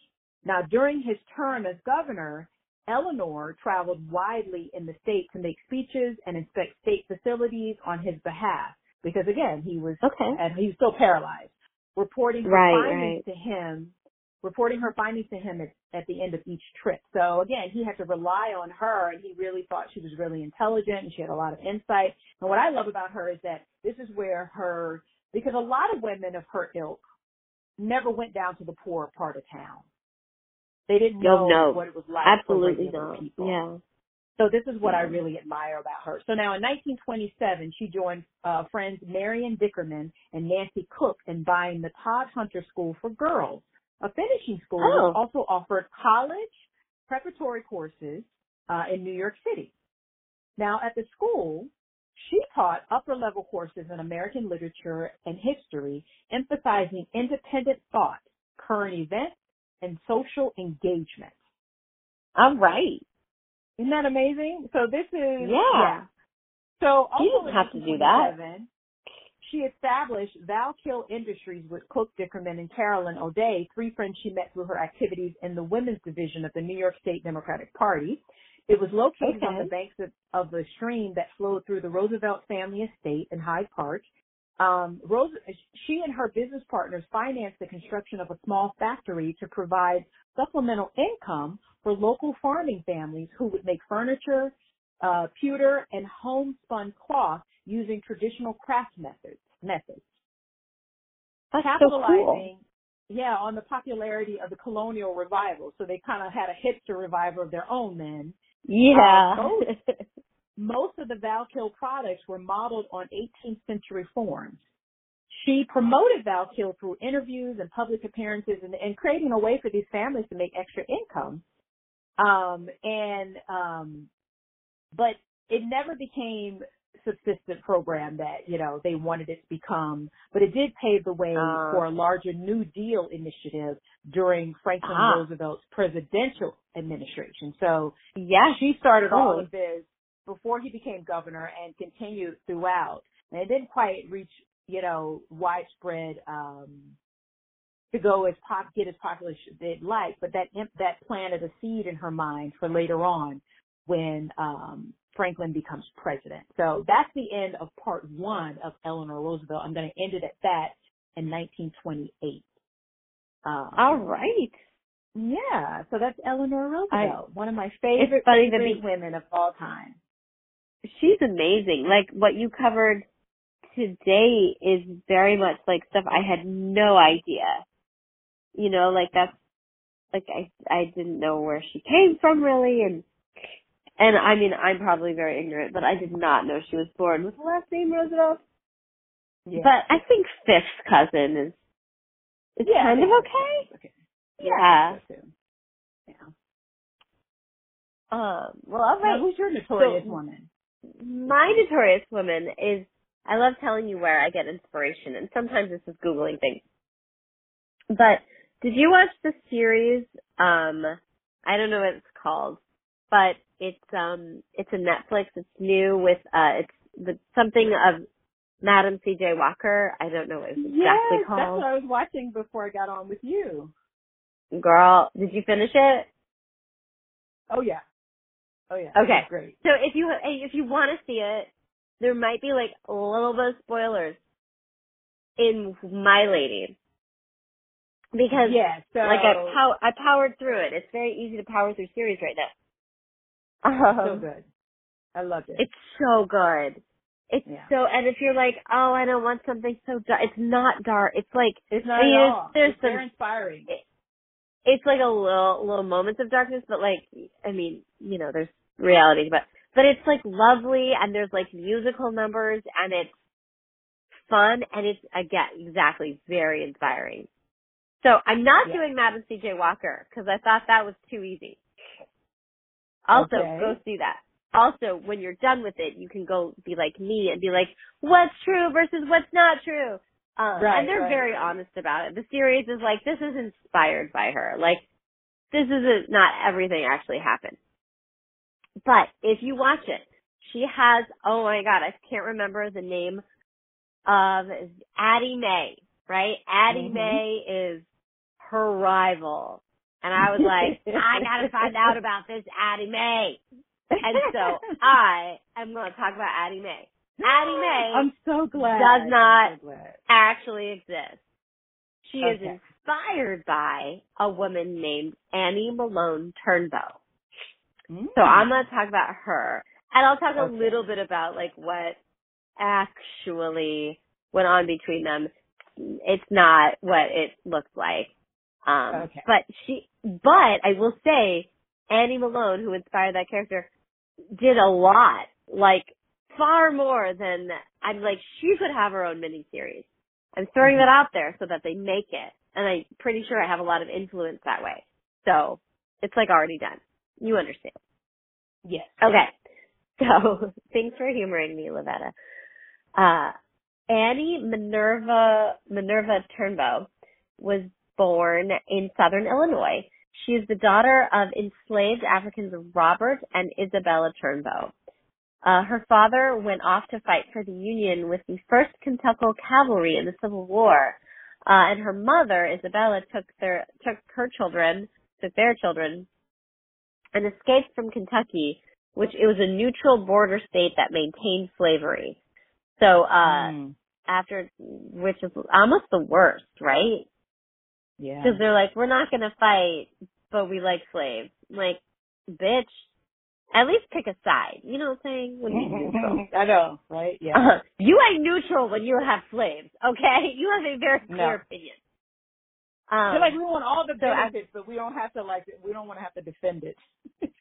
Now, during his term as governor, Eleanor traveled widely in the state to make speeches and inspect state facilities on his behalf because again, he was okay. and he was still paralyzed. Reporting her right, findings right. to him, reporting her findings to him at, at the end of each trip. So again, he had to rely on her and he really thought she was really intelligent and she had a lot of insight. And what I love about her is that this is where her because a lot of women of her ilk never went down to the poor part of town. They didn't know no, what it was like Absolutely not. people. Yeah. So this is what I really admire about her. So now in 1927, she joined uh, friends Marion Dickerman and Nancy Cook in buying the Todhunter School for Girls, a finishing school oh. that also offered college preparatory courses uh, in New York City. Now at the school, she taught upper level courses in American literature and history, emphasizing independent thought, current events, and social engagement. All right. Isn't that amazing? So this is yeah. yeah. So you didn't have to do that. She established Valkill Industries with Cook Dickerman and Caroline O'Day, three friends she met through her activities in the women's division of the New York State Democratic Party. It was located okay. on the banks of, of the stream that flowed through the Roosevelt family estate in Hyde Park. Um, Rose, she and her business partners financed the construction of a small factory to provide supplemental income for local farming families who would make furniture, uh, pewter, and homespun cloth using traditional craft methods. Methods. That's Capitalizing, so cool. yeah, on the popularity of the colonial revival. So they kind of had a hipster revival of their own then. Yeah. Uh, most of the Valkill products were modeled on 18th century forms. She promoted Valkill through interviews and public appearances and, and creating a way for these families to make extra income. Um, and, um, but it never became subsistent program that, you know, they wanted it to become, but it did pave the way uh, for a larger New Deal initiative during Franklin ah. Roosevelt's presidential administration. So yeah, she started all of this before he became governor and continued throughout. And it didn't quite reach, you know, widespread, um, to go as pop, get as popular as they'd like, but that, that planted a seed in her mind for later on when, um, Franklin becomes president. So that's the end of part one of Eleanor Roosevelt. I'm going to end it at that in 1928. Um, All right. Yeah, so that's Eleanor Roosevelt, I, one of my favorite, favorite women of all time. She's amazing. Like what you covered today is very much like stuff I had no idea. You know, like that's like I I didn't know where she came from really and and I mean I'm probably very ignorant, but I did not know she was born with the last name Roosevelt. Yeah. But I think fifth cousin is is yeah, kind yeah, of okay. okay. Yeah. so. Yeah. Um well all right. Now, who's your notorious So- woman? My notorious woman is I love telling you where I get inspiration and sometimes this is Googling things. But did you watch the series, um I don't know what it's called, but it's um it's a Netflix, it's new with uh it's the something of Madam C J Walker. I don't know what it's exactly yes, that's what I was watching before I got on with you. Girl, did you finish it? Oh yeah. Oh yeah. Okay. Great. So if you if you want to see it, there might be like a little bit of spoilers in My Lady because Yeah. So like I pow- I powered through it. It's very easy to power through series right now. so Um, good. I loved it. It's so good. It's Yeah. so, and if you're like, oh, I don't want something so dark, it's not dark. It's like It's not I mean, at it's- all. there's it's some- very inspiring. it's like a little little moments of darkness, but like I mean, you know, there's reality, but but it's like lovely and there's like musical numbers and it's fun and it's again exactly very inspiring. So I'm not Yeah. doing Madam C.J. Walker because I thought that was too easy. Also, Okay. go see that. Also, when you're done with it, you can go be like me and be like, what's true versus what's not true. Uh, Right, and they're right, very right. honest about it. The series is like, this is inspired by her. Like, this isn't, not everything actually happened. But if you watch it, she has, oh my god, I can't remember the name of Addie May, right? Addie Mhm. May is her rival. And I was like, I gotta find out about this Addie May. And so I am going to talk about Addie May. Addie May I'm so glad. does not So glad. actually exist. She is inspired by a woman named Annie Malone Turnbo. Mm. So I'm going to talk about her. And I'll talk a little bit about like what actually went on between them. It's not what it looks like. Um, Okay. but she, but I will say Annie Malone, who inspired that character, did a lot, like far more than I'm like she could have her own miniseries. I'm throwing that out there so that they make it, and I'm pretty sure I have a lot of influence that way. So it's like already done. You understand? Yes. Okay. So thanks for humoring me, Lavetta. Uh, Annie Minerva Minerva Turnbo was born in Southern Illinois. She is the daughter of enslaved Africans Robert and Isabella Turnbo. Uh, her father went off to fight for the Union with the 1st Kentucky Cavalry in the Civil War, uh, and her mother Isabella took their took her children, took their children, and escaped from Kentucky, which it was a neutral border state that maintained slavery. So uh, Mm. after, which is almost the worst, right? Yeah. Because they're like, we're not gonna fight, but we like slaves. Like, bitch, at least pick a side. You know what I'm saying? When you're neutral. I know, right? Yeah. Uh, you ain't neutral when you have slaves, okay? You have a very clear No. opinion. Um, like we want all the so I- benefits, but we don't have to like. We don't want to have to defend it.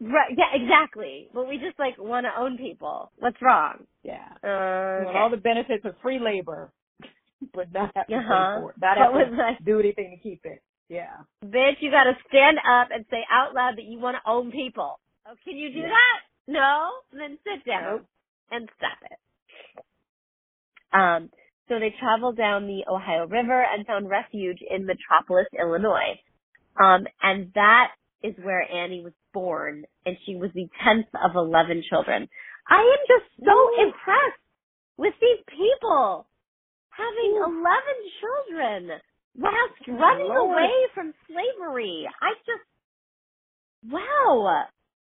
right, yeah, exactly. But we just like want to own people. What's wrong? Yeah. Uh, We want all the benefits of free labor, but not have to Uh-huh. pay for it. Not have to like, do anything to keep it. Yeah. bitch, you gotta stand up and say out loud that you want to own people. Oh, can you do Yeah. that? No? Then sit down Nope. and stop it. Um, so they traveled down the Ohio River and found refuge in Metropolis, Illinois. Um, and that is where Annie was born, and she was the tenth of eleven children. I am just so Ooh. impressed with these people having eleven children whilst running Lord. away from slavery. I just wow.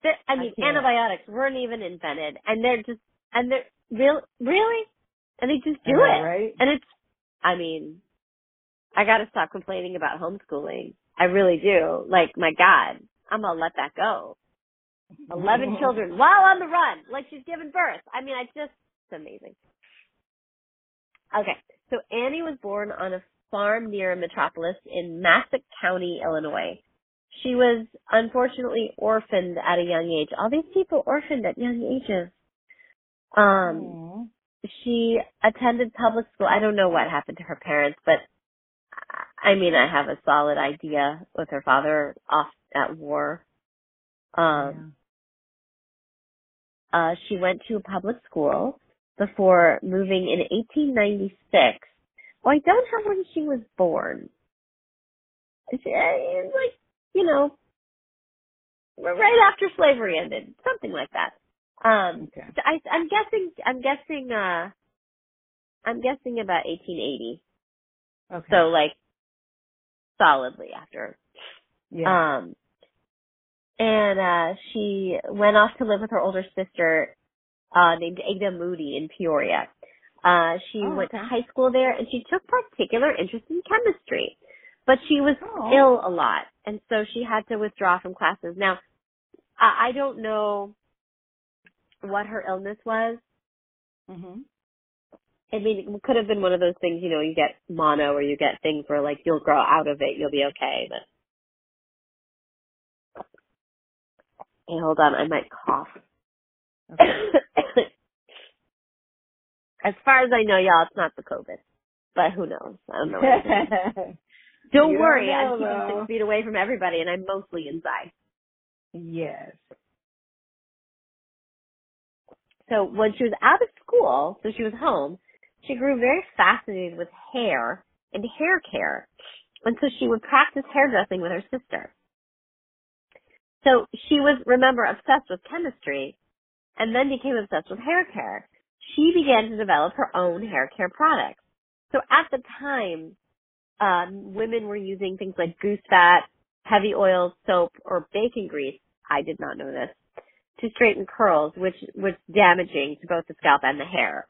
They're- I mean, can't. antibiotics weren't even invented, and they're just and they're real really, and they just do it. right? And it's, I mean, I gotta stop complaining about homeschooling. I really do. Like, my God, I'm gonna let that go. Eleven children while on the run, like she's given birth. I mean, I just, it's amazing. Okay, so Annie was born on a farm near a Metropolis in Massac County, Illinois. She was unfortunately orphaned at a young age. All these people orphaned at young ages. Um, Aw. She attended public school. I don't know what happened to her parents, but I mean, I have a solid idea with her father off at war. Um, uh, she went to a public school before moving in 1896. Well, I don't have when she was born. Uh, it's like, you know, right after slavery ended, something like that. Um, Okay. so I, I'm guessing, I'm guessing, uh, I'm guessing about 1880. Okay. So like, solidly after. yeah. Um, and, uh, she went off to live with her older sister, uh, named Ada Moody in Peoria. Uh, she Oh, went to high school there and she took particular interest in chemistry. But she was Oh. ill a lot and so she had to withdraw from classes. Now, I, I don't know what her illness was. mhm. I mean, it could have been one of those things, you know, you get mono or you get things where like you'll grow out of it, you'll be okay, but. Hey, hold on, I might cough. as far as I know, y'all, it's not the COVID, but who knows? I don't know. don't You don't worry, know, I'm keeping six feet away from everybody, and I'm mostly inside. yes. So when she was out of school, so she was home, she grew very fascinated with hair and hair care. And so she would practice hairdressing with her sister. So she was, remember, obsessed with chemistry and then became obsessed with hair care. She began to develop her own hair care products. So at the time, um, women were using things like goose fat, heavy oils, soap, or bacon grease. I did not know this to straighten curls, which was damaging to both the scalp and the hair.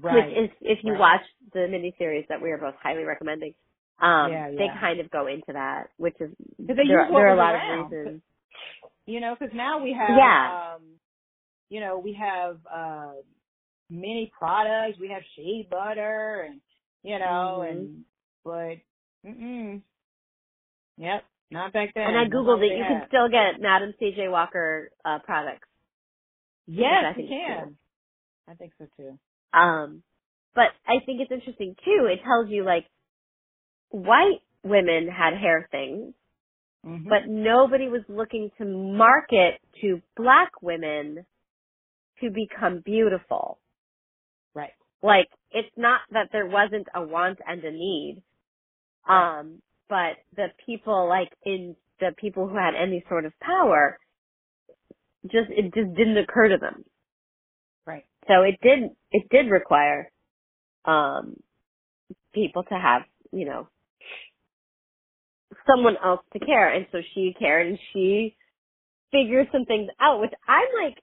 Right. Which is, if you right. watch the miniseries that we are both highly recommending, um, Yeah, they kind of go into that, which is there, they use what there are a lot around. of reasons. You know, because now we have, Yeah. um, you know, we have uh, many products. We have shea butter, and you know, Mhm. and but, mm yep, not back then. And I googled it. You can still get Madam C.J. Walker uh, products. Yes, I you think it's can. I think so too. Um, but I think it's interesting too. It tells you like white women had hair things, Mhm. but nobody was looking to market to black women to become beautiful. right. Like it's not that there wasn't a want and a need, um, but the people like in the people who had any sort of power, just it just didn't occur to them. Right. So it did it did require um people to have, you know, someone else to care. And so she cared and she figured some things out, which I'm like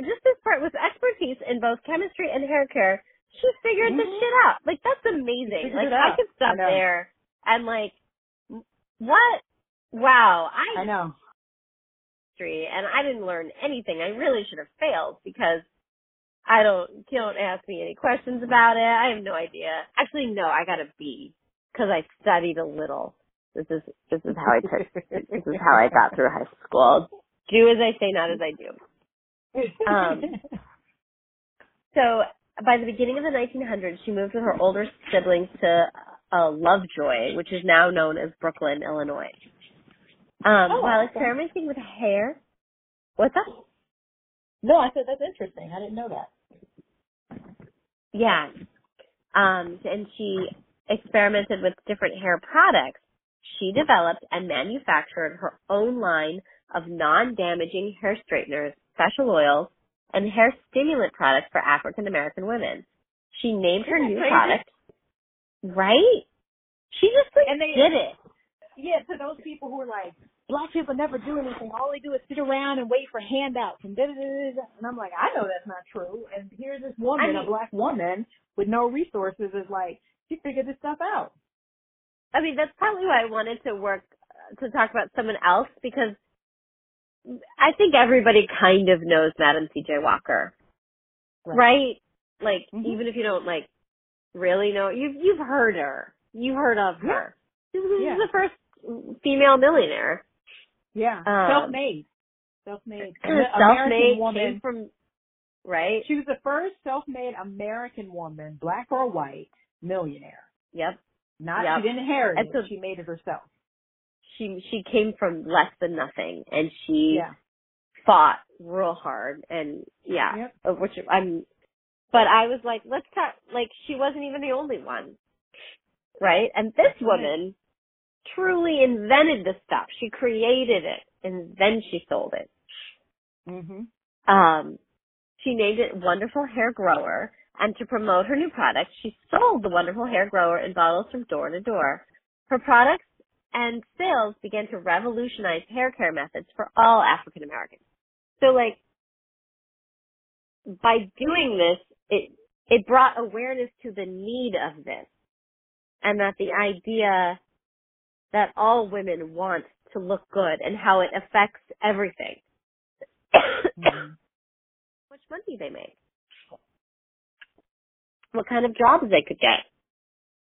just this part with expertise in both chemistry and hair care, she figured this Mhm. shit out. Like that's amazing. Like I could stop know. there and like what wow, I I know. history and I didn't learn anything. I really should have failed because I don't don't ask me any questions about it. I have no idea. Actually, no, I got a B because I studied a little. This is this is how I took this is how I got through high school. Do as I say, not as I do. Um, So by the beginning of the 1900s, she moved with her older siblings to uh, Lovejoy, which is now known as Brooklyn, Illinois. Um, Oh, while experimenting with hair, what's up? no, I said that's interesting. I didn't know that. Yeah. Um, and she experimented with different hair products. She developed and manufactured her own line of non-damaging hair straighteners, special oils, and hair stimulant products for African American women. She named her Isn't new crazy? product, right? She just like And they- did it. Yeah, to those people who are like, black people never do anything. All they do is sit around and wait for handouts and da da da. And I'm like, I know that's not true. And here's this woman, I a mean- black woman with no resources, is like, she figured this stuff out. I mean, that's probably why I wanted to work uh, to talk about someone else because I think everybody kind of knows Madam C.J. Walker, Right. right? Like, Mhm. even if you don't like really know, you've you've heard her, you've heard of her. This is Yeah. the first female millionaire, Yeah, Um, self-made, self-made, self-made, woman. came from right. She was the first self-made American woman, black or white, millionaire. Yep. Not Yep. she didn't inherit And it; so- she made it herself. She she came from less than nothing, and she Yeah. fought real hard and yeah Yep. of which i'm but i was like let's talk like she wasn't even the only one. Right? And this woman truly invented the stuff. She created it and then she sold it. Mm-hmm. um she named it wonderful hair grower. And to promote her new product she sold the wonderful hair grower in bottles from door to door. Her products and sales began to revolutionize hair care methods for all african americans so like by doing this, it it brought awareness to the need of this, and that the idea that all women want to look good and how it affects everything. Mhm. How much money they make, what kind of jobs they could get.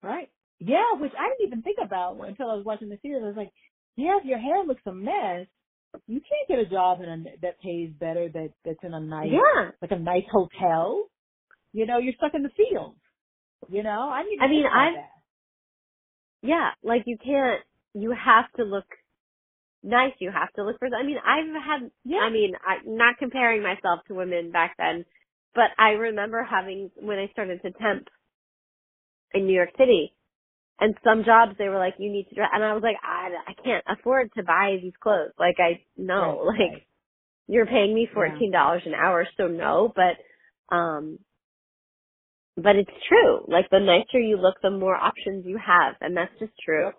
Right. Yeah, which I didn't even think about until I was watching the series. I was like, yeah, if your hair looks a mess, you can't get a job in a, that pays better. That that's in a nice, Yeah, like a nice hotel. You know, you're stuck in the field. You know, I didn't. I mean, I've- yeah. Like you can't. You have to look nice. You have to look for. I mean, I've had. Yeah. I mean, I'm not comparing myself to women back then, but I remember having when I started to temp in New York City, and some jobs they were like, you need to dress, and I was like, I, I can't afford to buy these clothes. Like I no, Right, like right. you're paying me fourteen dollars an hour, so no. But um, but it's true. Like the nicer you look, the more options you have, and that's just true.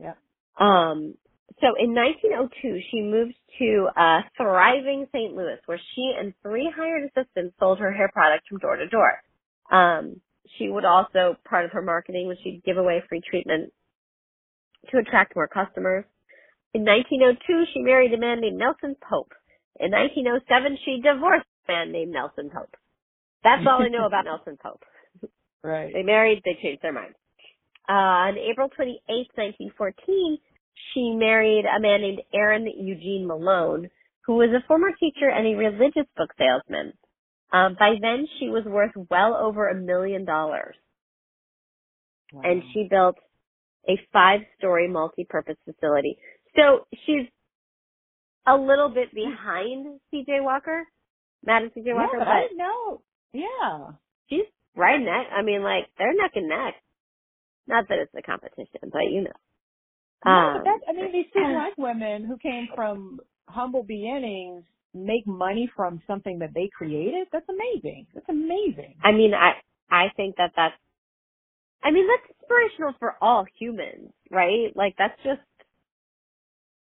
Yep. Um, so in 1902, she moved to uh, thriving St. Louis, where she and three hired assistants sold her hair products from door to door. Um, she would also, part of her marketing was she'd give away free treatment to attract more customers. In 1902, she married a man named Nelson Pope. In 1907, she divorced a man named Nelson Pope. That's all I know about Nelson Pope. Right. They married, they changed their minds. Uh, on April 28, 1914, she married a man named Aaron Eugene Malone, who was a former teacher and a religious book salesman. Um, by then, she was worth well over a million dollars, Wow. and she built a five-story multi-purpose facility. So she's a little bit behind C.J. Walker, Madam C.J. yeah, Walker, but I know. Yeah. she's right neck. I mean, like they're neck and neck. Not that it's a competition, but you know. No, Um, that, I mean, these two black women who came from humble beginnings make money from something that they created. That's amazing. That's amazing. I mean, I I think that that's. I mean, that's inspirational for all humans, right? Like that's just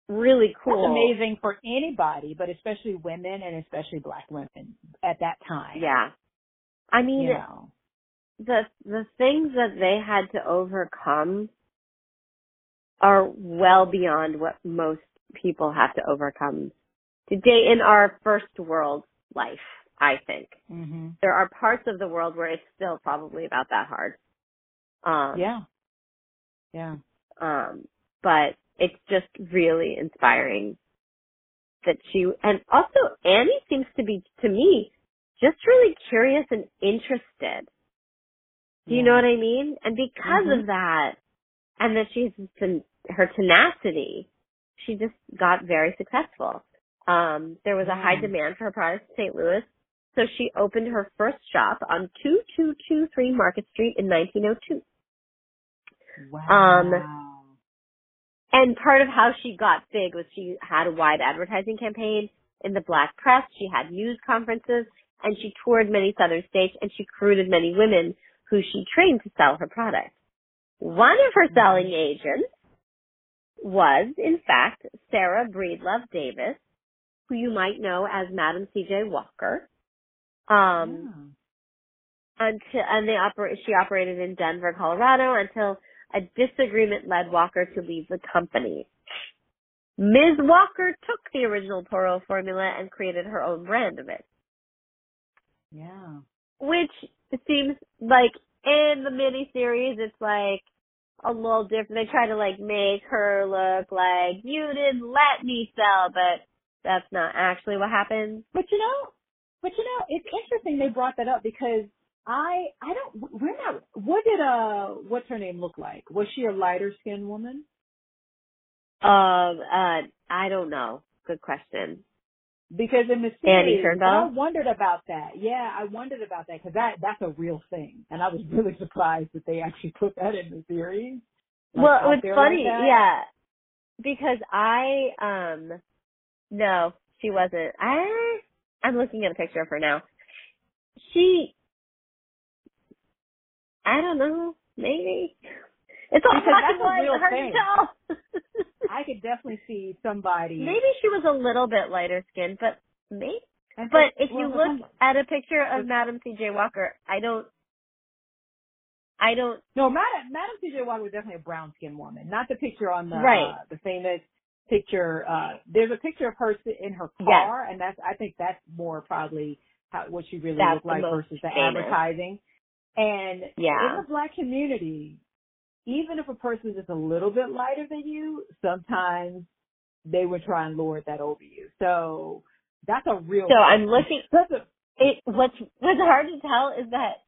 really cool. That's amazing for anybody, but especially women and especially black women at that time. Yeah. I mean, You know. the the things that they had to overcome are well beyond what most people have to overcome today in our first world life, I think. Mhm. There are parts of the world where it's still probably about that hard. Um Yeah. Yeah. um but it's just really inspiring that she and also Annie seems to be to me just really curious and interested. Do you Yeah. know what I mean? And because Mhm. of that, and that she's been, her tenacity, she just got very successful. Um, there was a high demand for her products in St. Louis, so she opened her first shop on 2223 Market Street in 1902. Wow. Um, And part of how she got big was she had a wide advertising campaign in the black press. She had news conferences and she toured many southern states and she recruited many women who she trained to sell her product. One of her selling agents was, in fact, Sarah Breedlove Davis, who you might know as Madam C.J. Walker. Um, until and they operate she operated in Denver, Colorado until a disagreement led Walker to leave the company. Ms. Walker took the original Poro formula and created her own brand of it, yeah. which it seems like in the miniseries it's like a little different. They try to like make her look like you didn't let me sell, but that's not actually what happened. But you know, but you know, it's interesting they brought that up because I I don't we're not what did uh what's her name look like? Was she a lighter skinned woman? Um, uh, I don't know. Good question. Because in the series? I wondered about that. Yeah, I wondered about that because that that's a real thing, and I was really surprised that they actually put that in the series. like, well, it's funny, like yeah, because I um, no, she wasn't. I I'm looking at a picture of her now. She, I don't know, maybe. It's all Because that's a hard real thing. to tell. I could definitely see somebody. maybe she was a little bit lighter skinned, but maybe. But if you look at a picture of Madam C.J. Walker, I don't. I don't. No, Madam Madam C.J. Walker was definitely a brown skinned woman. Not the picture on the Right. uh, the famous picture. Uh, there's a picture of her in her Yes. car, and that's I think that's more probably how, what she really That's looked like versus the famous. advertising. And Yeah. in the black community, even if a person is a little bit lighter than you, sometimes they would try and lord that over you. So that's a real. So I'm looking. That's a It what's what's hard to tell is that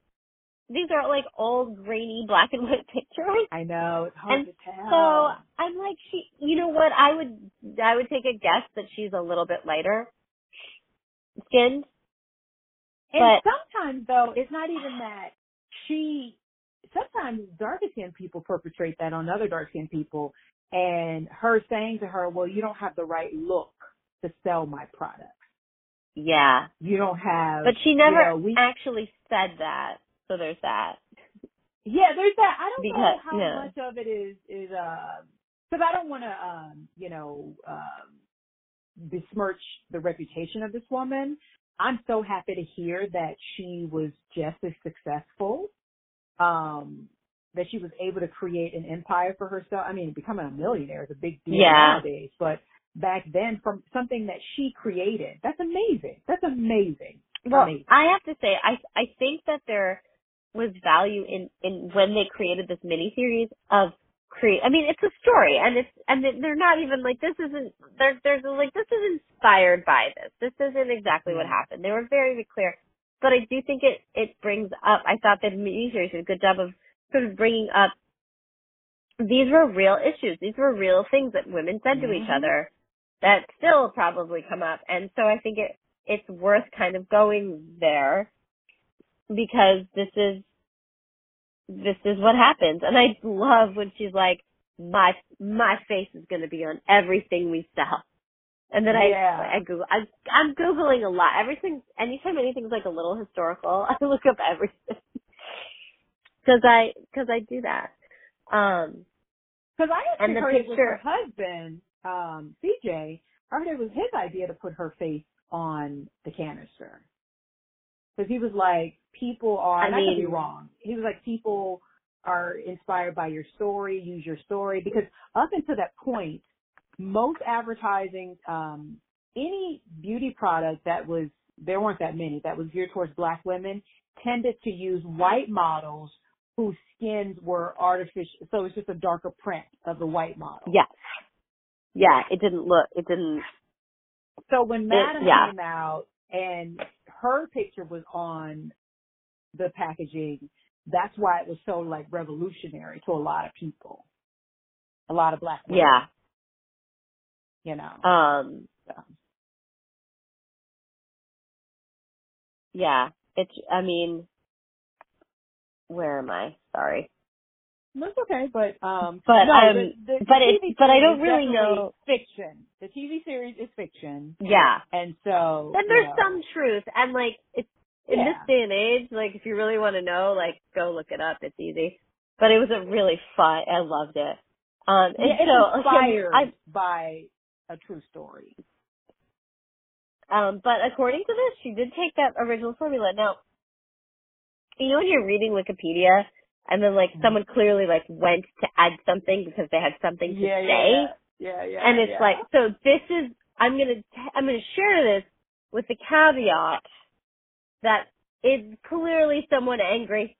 these are like old grainy black and white pictures. I know it's hard And to tell. So I'm like she you know what, I would I would take a guess that she's a little bit lighter skinned. And But- sometimes though, it's not even that she. Sometimes darker skinned people perpetrate that on other dark skinned people, and her saying to her, "Well, you don't have the right look to sell my product. Yeah. You don't have." But she never you know, we, actually said that. So there's that. Yeah, there's that. I don't know how yeah. much of it is is uh because I don't want to um you know um besmirch the reputation of this woman. I'm so happy to hear that she was just as successful. Um, that she was able to create an empire for herself. I mean, becoming a millionaire is a big deal Yeah. nowadays, but back then, from something that she created, that's amazing. That's amazing. Well, Amazing. I have to say, I I think that there was value in in when they created this mini series of create. I mean, it's a story, and it's and they're not even like this isn't. There's there's like this is inspired by this. This isn't exactly what happened. They were very very clear, but I do think it it brings up. I thought that mini series did a good job of sort of bringing up. These were real issues. These were real things that women said to each Mhm. other that still probably come up, and so I think it it's worth kind of going there because this is this is what happens and i love when she's like my my face is going to be on everything we sell and then Yeah. i i google I, i'm googling a lot everything anytime anything's like a little historical i look up everything because i because i do that um Because I actually And the it was picture- her husband, um, CJ. I heard it was his idea to put her face on the canister. Because he was like, people are, I I could be wrong. He was like, people are inspired by your story, use your story. Because up until that point, most advertising, um, any beauty product that was, there weren't that many, that was geared towards black women, tended to use white models whose skins were artificial. So it's just a darker print of the white model. yeah yeah it didn't look it didn't So when Madam yeah. came out and her picture was on the packaging, that's why it was so like revolutionary to a lot of people. A lot of black women. yeah You know. um so. yeah it's i mean where am i sorry That's okay, but um But, no, um, the, the, but it- but I don't really know- fiction. The TV series is fiction. yeah. And so and you there's know, some truth and like it's in this day and age like if you really want to know like go look it up. It's easy. But it was a really fun i loved it. Um and yeah, it's so inspired I, by a true story. um but according to this she did take that original formula. Now you know when you're reading wikipedia and then like Mhm. someone clearly like went to add something because they had something to yeah, say. yeah, yeah, yeah. and it's yeah. like so this is i'm going to i'm to share this with the caveat that it's clearly someone angry.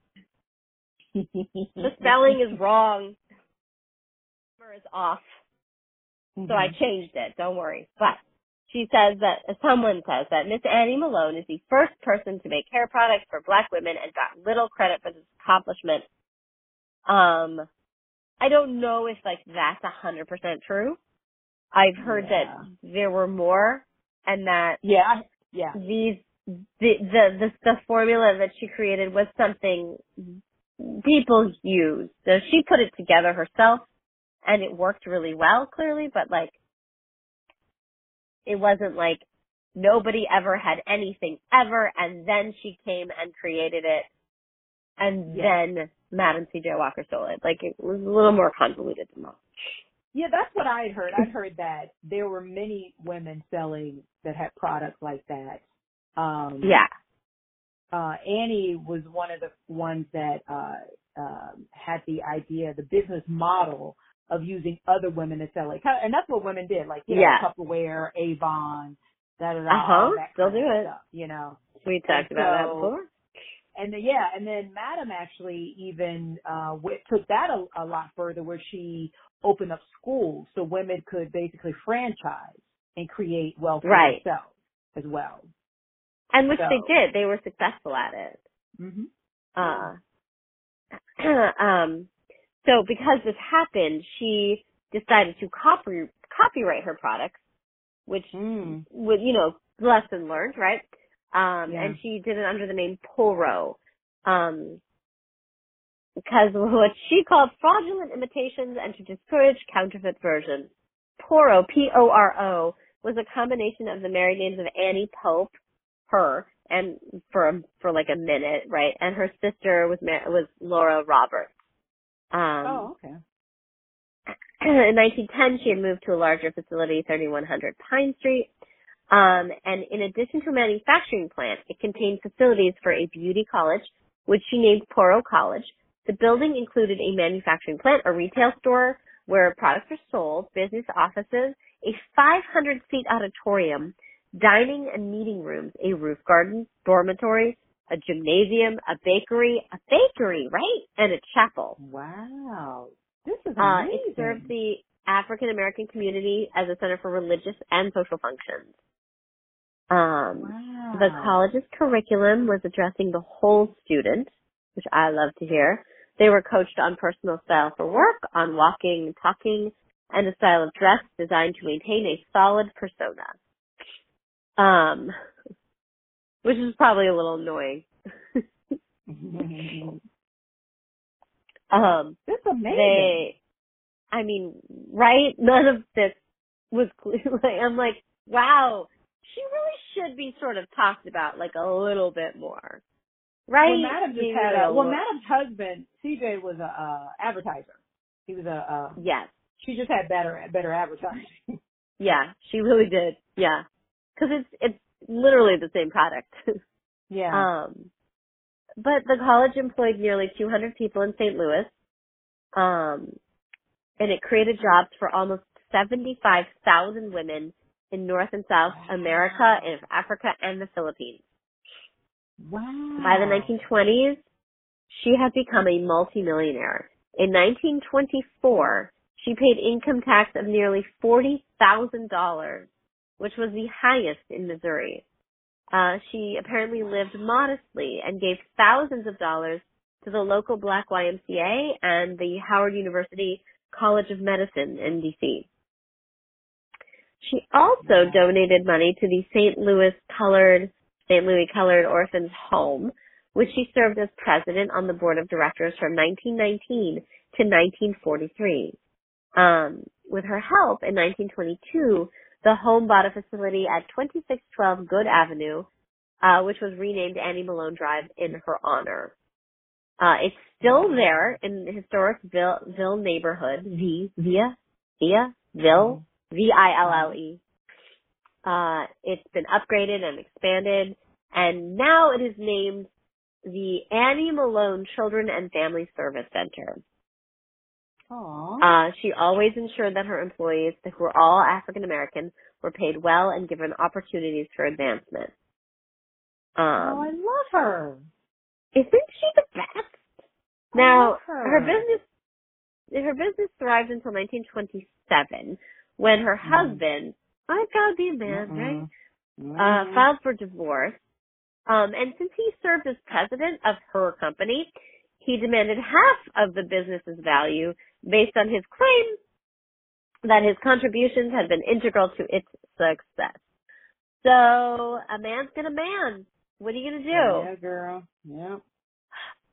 The spelling is wrong. Grammar is off. So i changed it don't worry. But she says that someone says that miss annie malone is the first person to make hair products for black women and got little credit for this accomplishment um i don't know if like that's a hundred percent true i've heard Yeah. that there were more and that Yeah, yeah. these the, the the the formula that she created was something people used. So she put it together herself and it worked really well clearly, but like it wasn't like nobody ever had anything ever and then she came and created it and then Madam CJ Walker stole it. Like it was a little more convoluted than that. Yeah, that's what I had heard. I'd heard that there were many women selling that had products like that. Um, Yeah. uh, Annie was one of the ones that uh, um, had the idea, the business model of using other women to sell it, and that's what women did, like you know, Yeah. Tupperware, Avon, da da da, Uh-huh, still do it. stuff, you know. We talked about that before. And then, yeah, and then Madam actually even uh, went, took that a, a lot further, where she opened up schools so women could basically franchise and create wealth for Right. themselves as well. And which So- they did. They were successful at it. hmm Uh, um, so because this happened, she decided to copy copyright her products, which Mm. would you know lesson learned, right? Um, Yeah. and she did it under the name Poro. Um, because what she called fraudulent imitations and to discourage counterfeit versions. Poro, P-O-R-O, was a combination of the married names of Annie Pope, her, and for for like a minute, right? And her sister was was Laura Roberts. Um, oh, okay. in 1910, she had moved to a larger facility, 3100 Pine Street. Um, and in addition to a manufacturing plant, it contained facilities for a beauty college, which she named Poro College. The building included a manufacturing plant, a retail store where products are sold, business offices, a 500 seat auditorium, dining and meeting rooms, a roof garden, dormitory, a gymnasium, a bakery, a bakery, right? And a chapel. Wow. This is Uh, amazing. it served the African American community as a center for religious and social functions. Um, wow. the college's curriculum was addressing the whole student, which I love to hear. They were coached on personal style for work, on walking, talking, and a style of dress designed to maintain a solid persona. Um, which is probably a little annoying. Um, That's amazing. they, I mean, right? None of this was clear. Like, I'm like, wow, she really should be sort of talked about like a little bit more, right? Well, Madam just had a, well, Madam's husband, CJ, was a uh, advertiser. He was a, uh, yes, she just had better, better advertising. yeah, she really did, yeah, because it's it's literally the same product. yeah. Um, but the college employed nearly 200 people in St. Louis, um, and it created jobs for almost 75,000 women in North and South America, in Africa, and the Philippines. wow. By the 1920s, she had become a multimillionaire. In 1924, she paid income tax of nearly $40,000, which was the highest in Missouri. Uh, she apparently lived modestly and gave thousands of dollars to the local black YMCA and the Howard University College of Medicine in DC. She also donated money to the St. Louis Colored St. Louis Colored Orphans Home, which she served as president on the board of directors from 1919 to 1943. Um, with her help in 1922, the home bought a facility at 2612 Goode Avenue, uh, which was renamed Annie Malone Drive in her honor. Uh, it's still there in the historic Ville, Ville neighborhood, V, Via, Via, Ville, V-I-L-L-E. Uh, it's been upgraded and expanded, and now it is named the Annie Malone Children and Family Service Center. Aw. Uh, she always ensured that her employees, who were all African American, were paid well and given opportunities for advancement. oh, I Um, love her. isn't she the best? Now, her. her business, her business thrived until 1927, when her Mhm. husband, I gotta be a man, right? Mm-mm. uh, Mhm. filed for divorce. Um, and since he served as president of her company, he demanded half of the business's value based on his claim that his contributions had been integral to its success. So a man's gonna man. What are you gonna do? Yeah, girl. Yeah.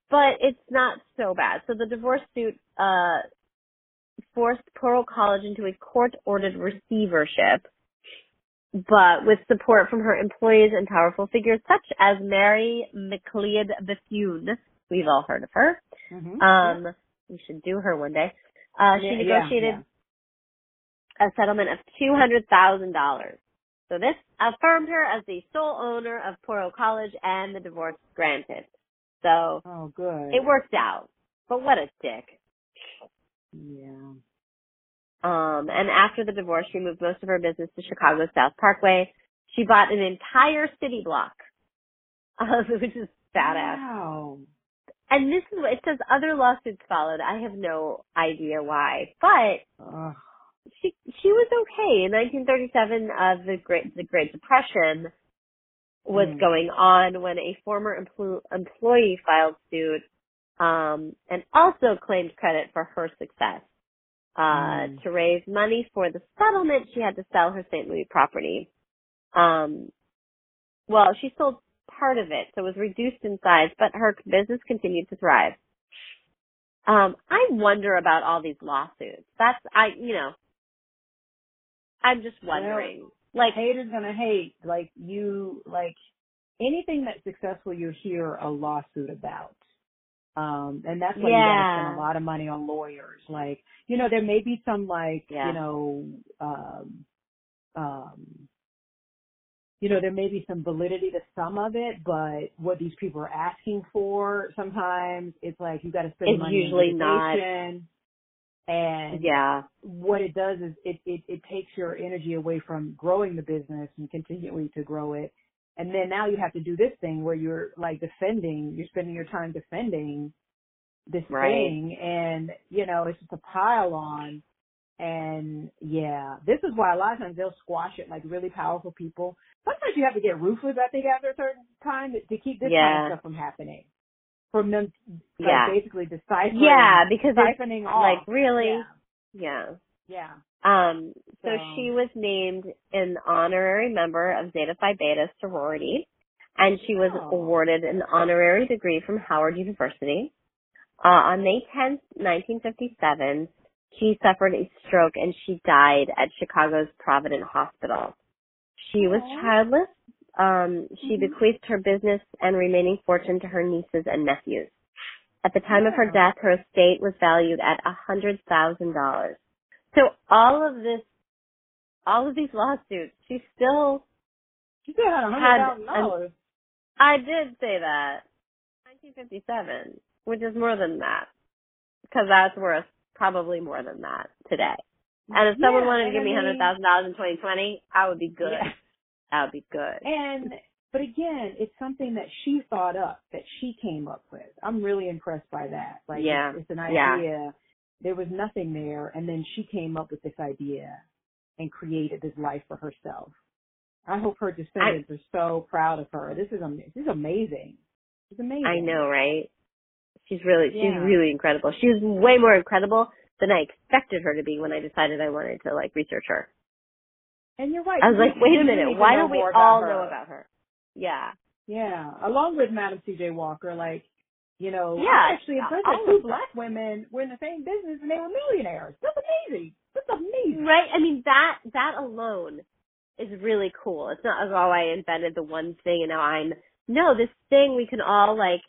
But it's not so bad. So the divorce suit uh forced Poro College into a court-ordered receivership, but with support from her employees and powerful figures such as Mary McLeod Bethune. We've all heard of her. Mm-hmm. Um, we should do her one day. Uh, she Yeah, yeah, negotiated a settlement of two hundred thousand dollars. So this affirmed her as the sole owner of Poro College and the divorce granted. So oh, good. it worked out. But what a dick. Yeah. Um, and after the divorce, she moved most of her business to Chicago's South Parkway. She bought an entire city block, uh, which is badass. Wow. And this is what it says. Other lawsuits followed. I have no idea why, but Ugh. she she was okay. In 1937, uh, the Great the Great Depression was Mm. going on when a former empl- employee filed suit um, and also claimed credit for her success. Uh, Mm. To raise money for the settlement, she had to sell her St. Louis property. Um, well, she sold part of it, so it was reduced in size, but her business continued to thrive. Um, I wonder about all these lawsuits. That's I, you know, I'm just wondering. Well, like haters gonna hate. Like you, like anything that's successful, you hear a lawsuit about. Um, and that's why you gotta spend a lot of money on lawyers. Like, you know, there may be some like, Yeah. you know, um, um, you know, there may be some validity to some of it, but what these people are asking for, sometimes it's like you got to spend It's money usually on not. And yeah, what it does is it, it, it takes your energy away from growing the business and continuing to grow it. And then now you have to do this thing where you're like defending, you're spending your time defending this Right. thing and, you know, it's just a pile on. And yeah, this is why a lot of times they'll squash it like really powerful people. Sometimes you have to get ruthless, I think, after a certain time to, keep this kind of stuff from happening. From them, like, Yeah. basically deciphering, yeah, because siphoning off. like really, Yeah. yeah. Yeah. Um, so So- she was named an honorary member of Zeta Phi Beta sorority, and she was Oh. awarded an honorary degree from Howard University. Uh, on May 10th, 1957, she suffered a stroke and she died at Chicago's Provident Hospital. She was childless. Um, she Mhm. bequeathed her business and remaining fortune to her nieces and nephews. At the time of her death, her estate was valued at a hundred thousand dollars. So all of this, all of these lawsuits, she still. She still had a hundred thousand dollars. I did say that. 1957, which is more than that, because that's worth probably more than that today. And if someone Yeah, wanted to give me hundred thousand dollars in 2020, I would be good. Yeah. That would be good. And but again, it's something that she thought up, that she came up with. I'm really impressed by that. Like Yeah. it's, it's an Yeah. There was nothing there, and then she came up with this idea and created this life for herself. I hope her descendants are so proud of her. This is this is amazing. It's amazing. I know, right? She's really, she's Yeah. really incredible. She was way more incredible than I expected her to be when I decided I wanted to like research her. And you're right. I was we- like, wait a minute, why don't we all her. know about her? Yeah. Yeah, along with Madam C.J. Walker, like, you know, Yeah, actually impressed all that two of black women were in the same business and they were millionaires. That's amazing. That's amazing. Right? I mean, that, that alone is really cool. It's not as oh, I invented the one thing and now I'm, no, this thing we can all like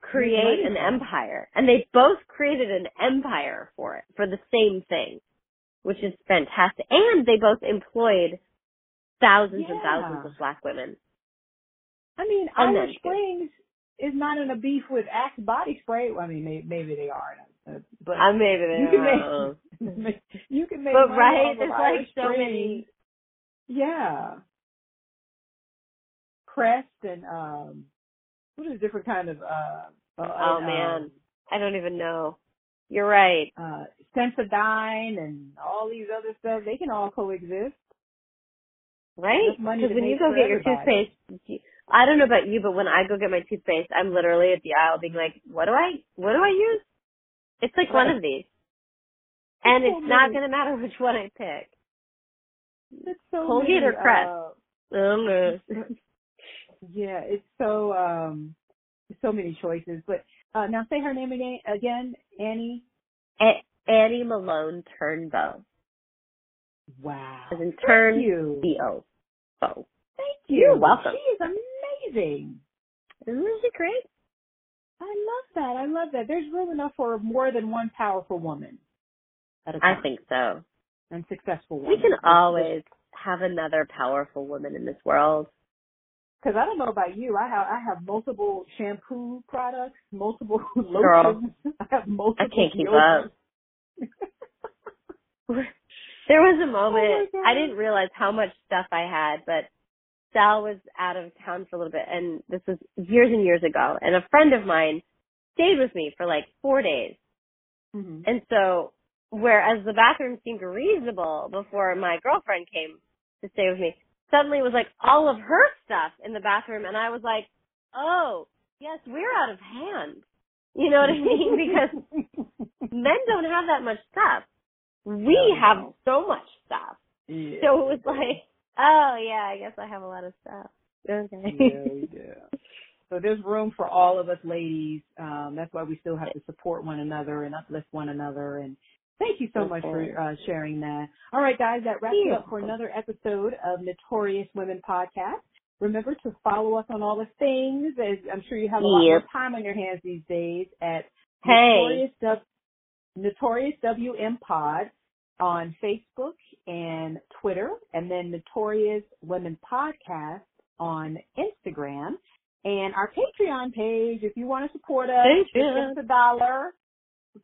create an empire. And they both created an empire for it, for the same thing, which is fantastic. And they both employed thousands and thousands of black women. I mean, And Irish Springs is not in a beef with Axe body spray. Well, I mean, maybe, maybe they are, uh, but I made it. you can uh, make you can make but right, there's like so many. Yeah. Crest and um, what is different kind of uh, uh Oh and, man, um, I don't even know. You're right. uh Sensodyne and all these other stuff, they can all coexist. Right? Because when you go get your toothpaste, I don't know about you, but when I go get my toothpaste, I'm literally at the aisle being like, "What do I? What do I use?" It's like one of these, and so it's not going to matter which one I pick. It's so Colgate or Crest? uh, yeah, it's so um so many choices. But uh now say her name again again, Annie. A- Annie Malone Turnbo, Wow. as in turn you. B O. Bow. Thank you. You're welcome. She is amazing. Isn't she great? I love that. I love that. There's room enough for more than one powerful woman I think so. and successful woman. We can always have another powerful woman in this world. Because I don't know about you, I have I have multiple shampoo products, multiple lotions. I have multiple. I can't keep up. there was a oh moment Oh. I didn't realize how much stuff I had, but Sal was out of town for a little bit, and this was years and years ago. And a friend of mine stayed with me for like four days, Mhm. and so whereas the bathroom seemed reasonable before my girlfriend came to stay with me, suddenly it was like all of her stuff in the bathroom, and I was like, oh yes, we're out of hand. You know what I mean? Because men don't have that much stuff. We No, have no. so much stuff. Yeah. So it was like, oh yeah, I guess I have a lot of stuff. Okay. Yeah, we do. So there's room for all of us ladies. Um, that's why we still have to support one another and uplift one another. And thank you so much for uh, sharing that. All right, guys, that wraps it up for another episode of Notorious Women Podcast. Remember to follow us on all the things. As I'm sure you have a lot Yep. more time on your hands these days at Hey. Notorious, W- Notorious WM Pod on Facebook and Twitter, and then Notorious Women Podcast on Instagram, and our Patreon page. If you want to support us, just give Patreon. us a dollar,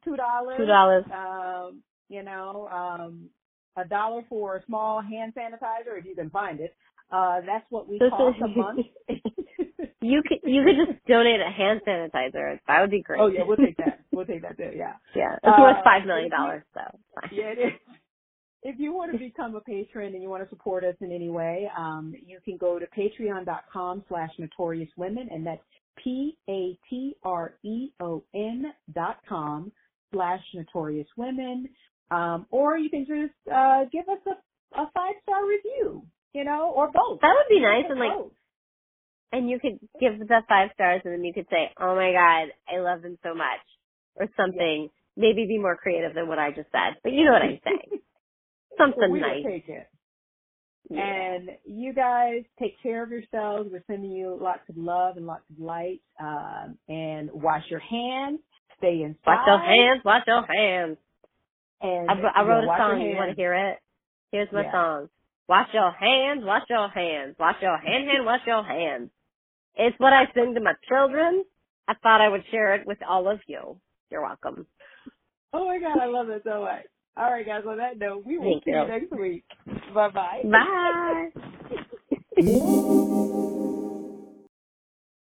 two dollars, Two dollars. um, you know, um, a dollar for a small hand sanitizer if you can find it. Uh, that's what we cost a month. You could you could just donate a hand sanitizer. That would be great. oh yeah, we'll take that. We'll take that too. Yeah. yeah, it's Uh, worth five million dollars, so. Yeah, it is. If you want to become a patron and you want to support us in any way, um, you can go to patreon.com slash notorious women and that's P-A-T-R-E-O-N dot com slash notorious women. Um, or you can just, uh, give us a, a five star review, you know, or both. That would be nice and like Both. and you could give the five stars and then you could say, Oh my god, I love them so much or something. Maybe be more creative than what I just said. But you know what I'm saying. Something we nice. will take it. Yeah. And you guys take care of yourselves. We're sending you lots of love and lots of light. Um, and wash your hands. Stay inside. Wash your hands, wash your hands. And I, I wrote yeah, a song. You want to hear it? Here's my Yeah. song. Wash your hands, wash your hands, wash your hand, hand, wash your hands. It's what I sing to my children. I thought I would share it with all of you. You're welcome. Oh my God, I love it so much. All right, guys. On that note, we will Thank see you. you next week. Bye bye. Bye.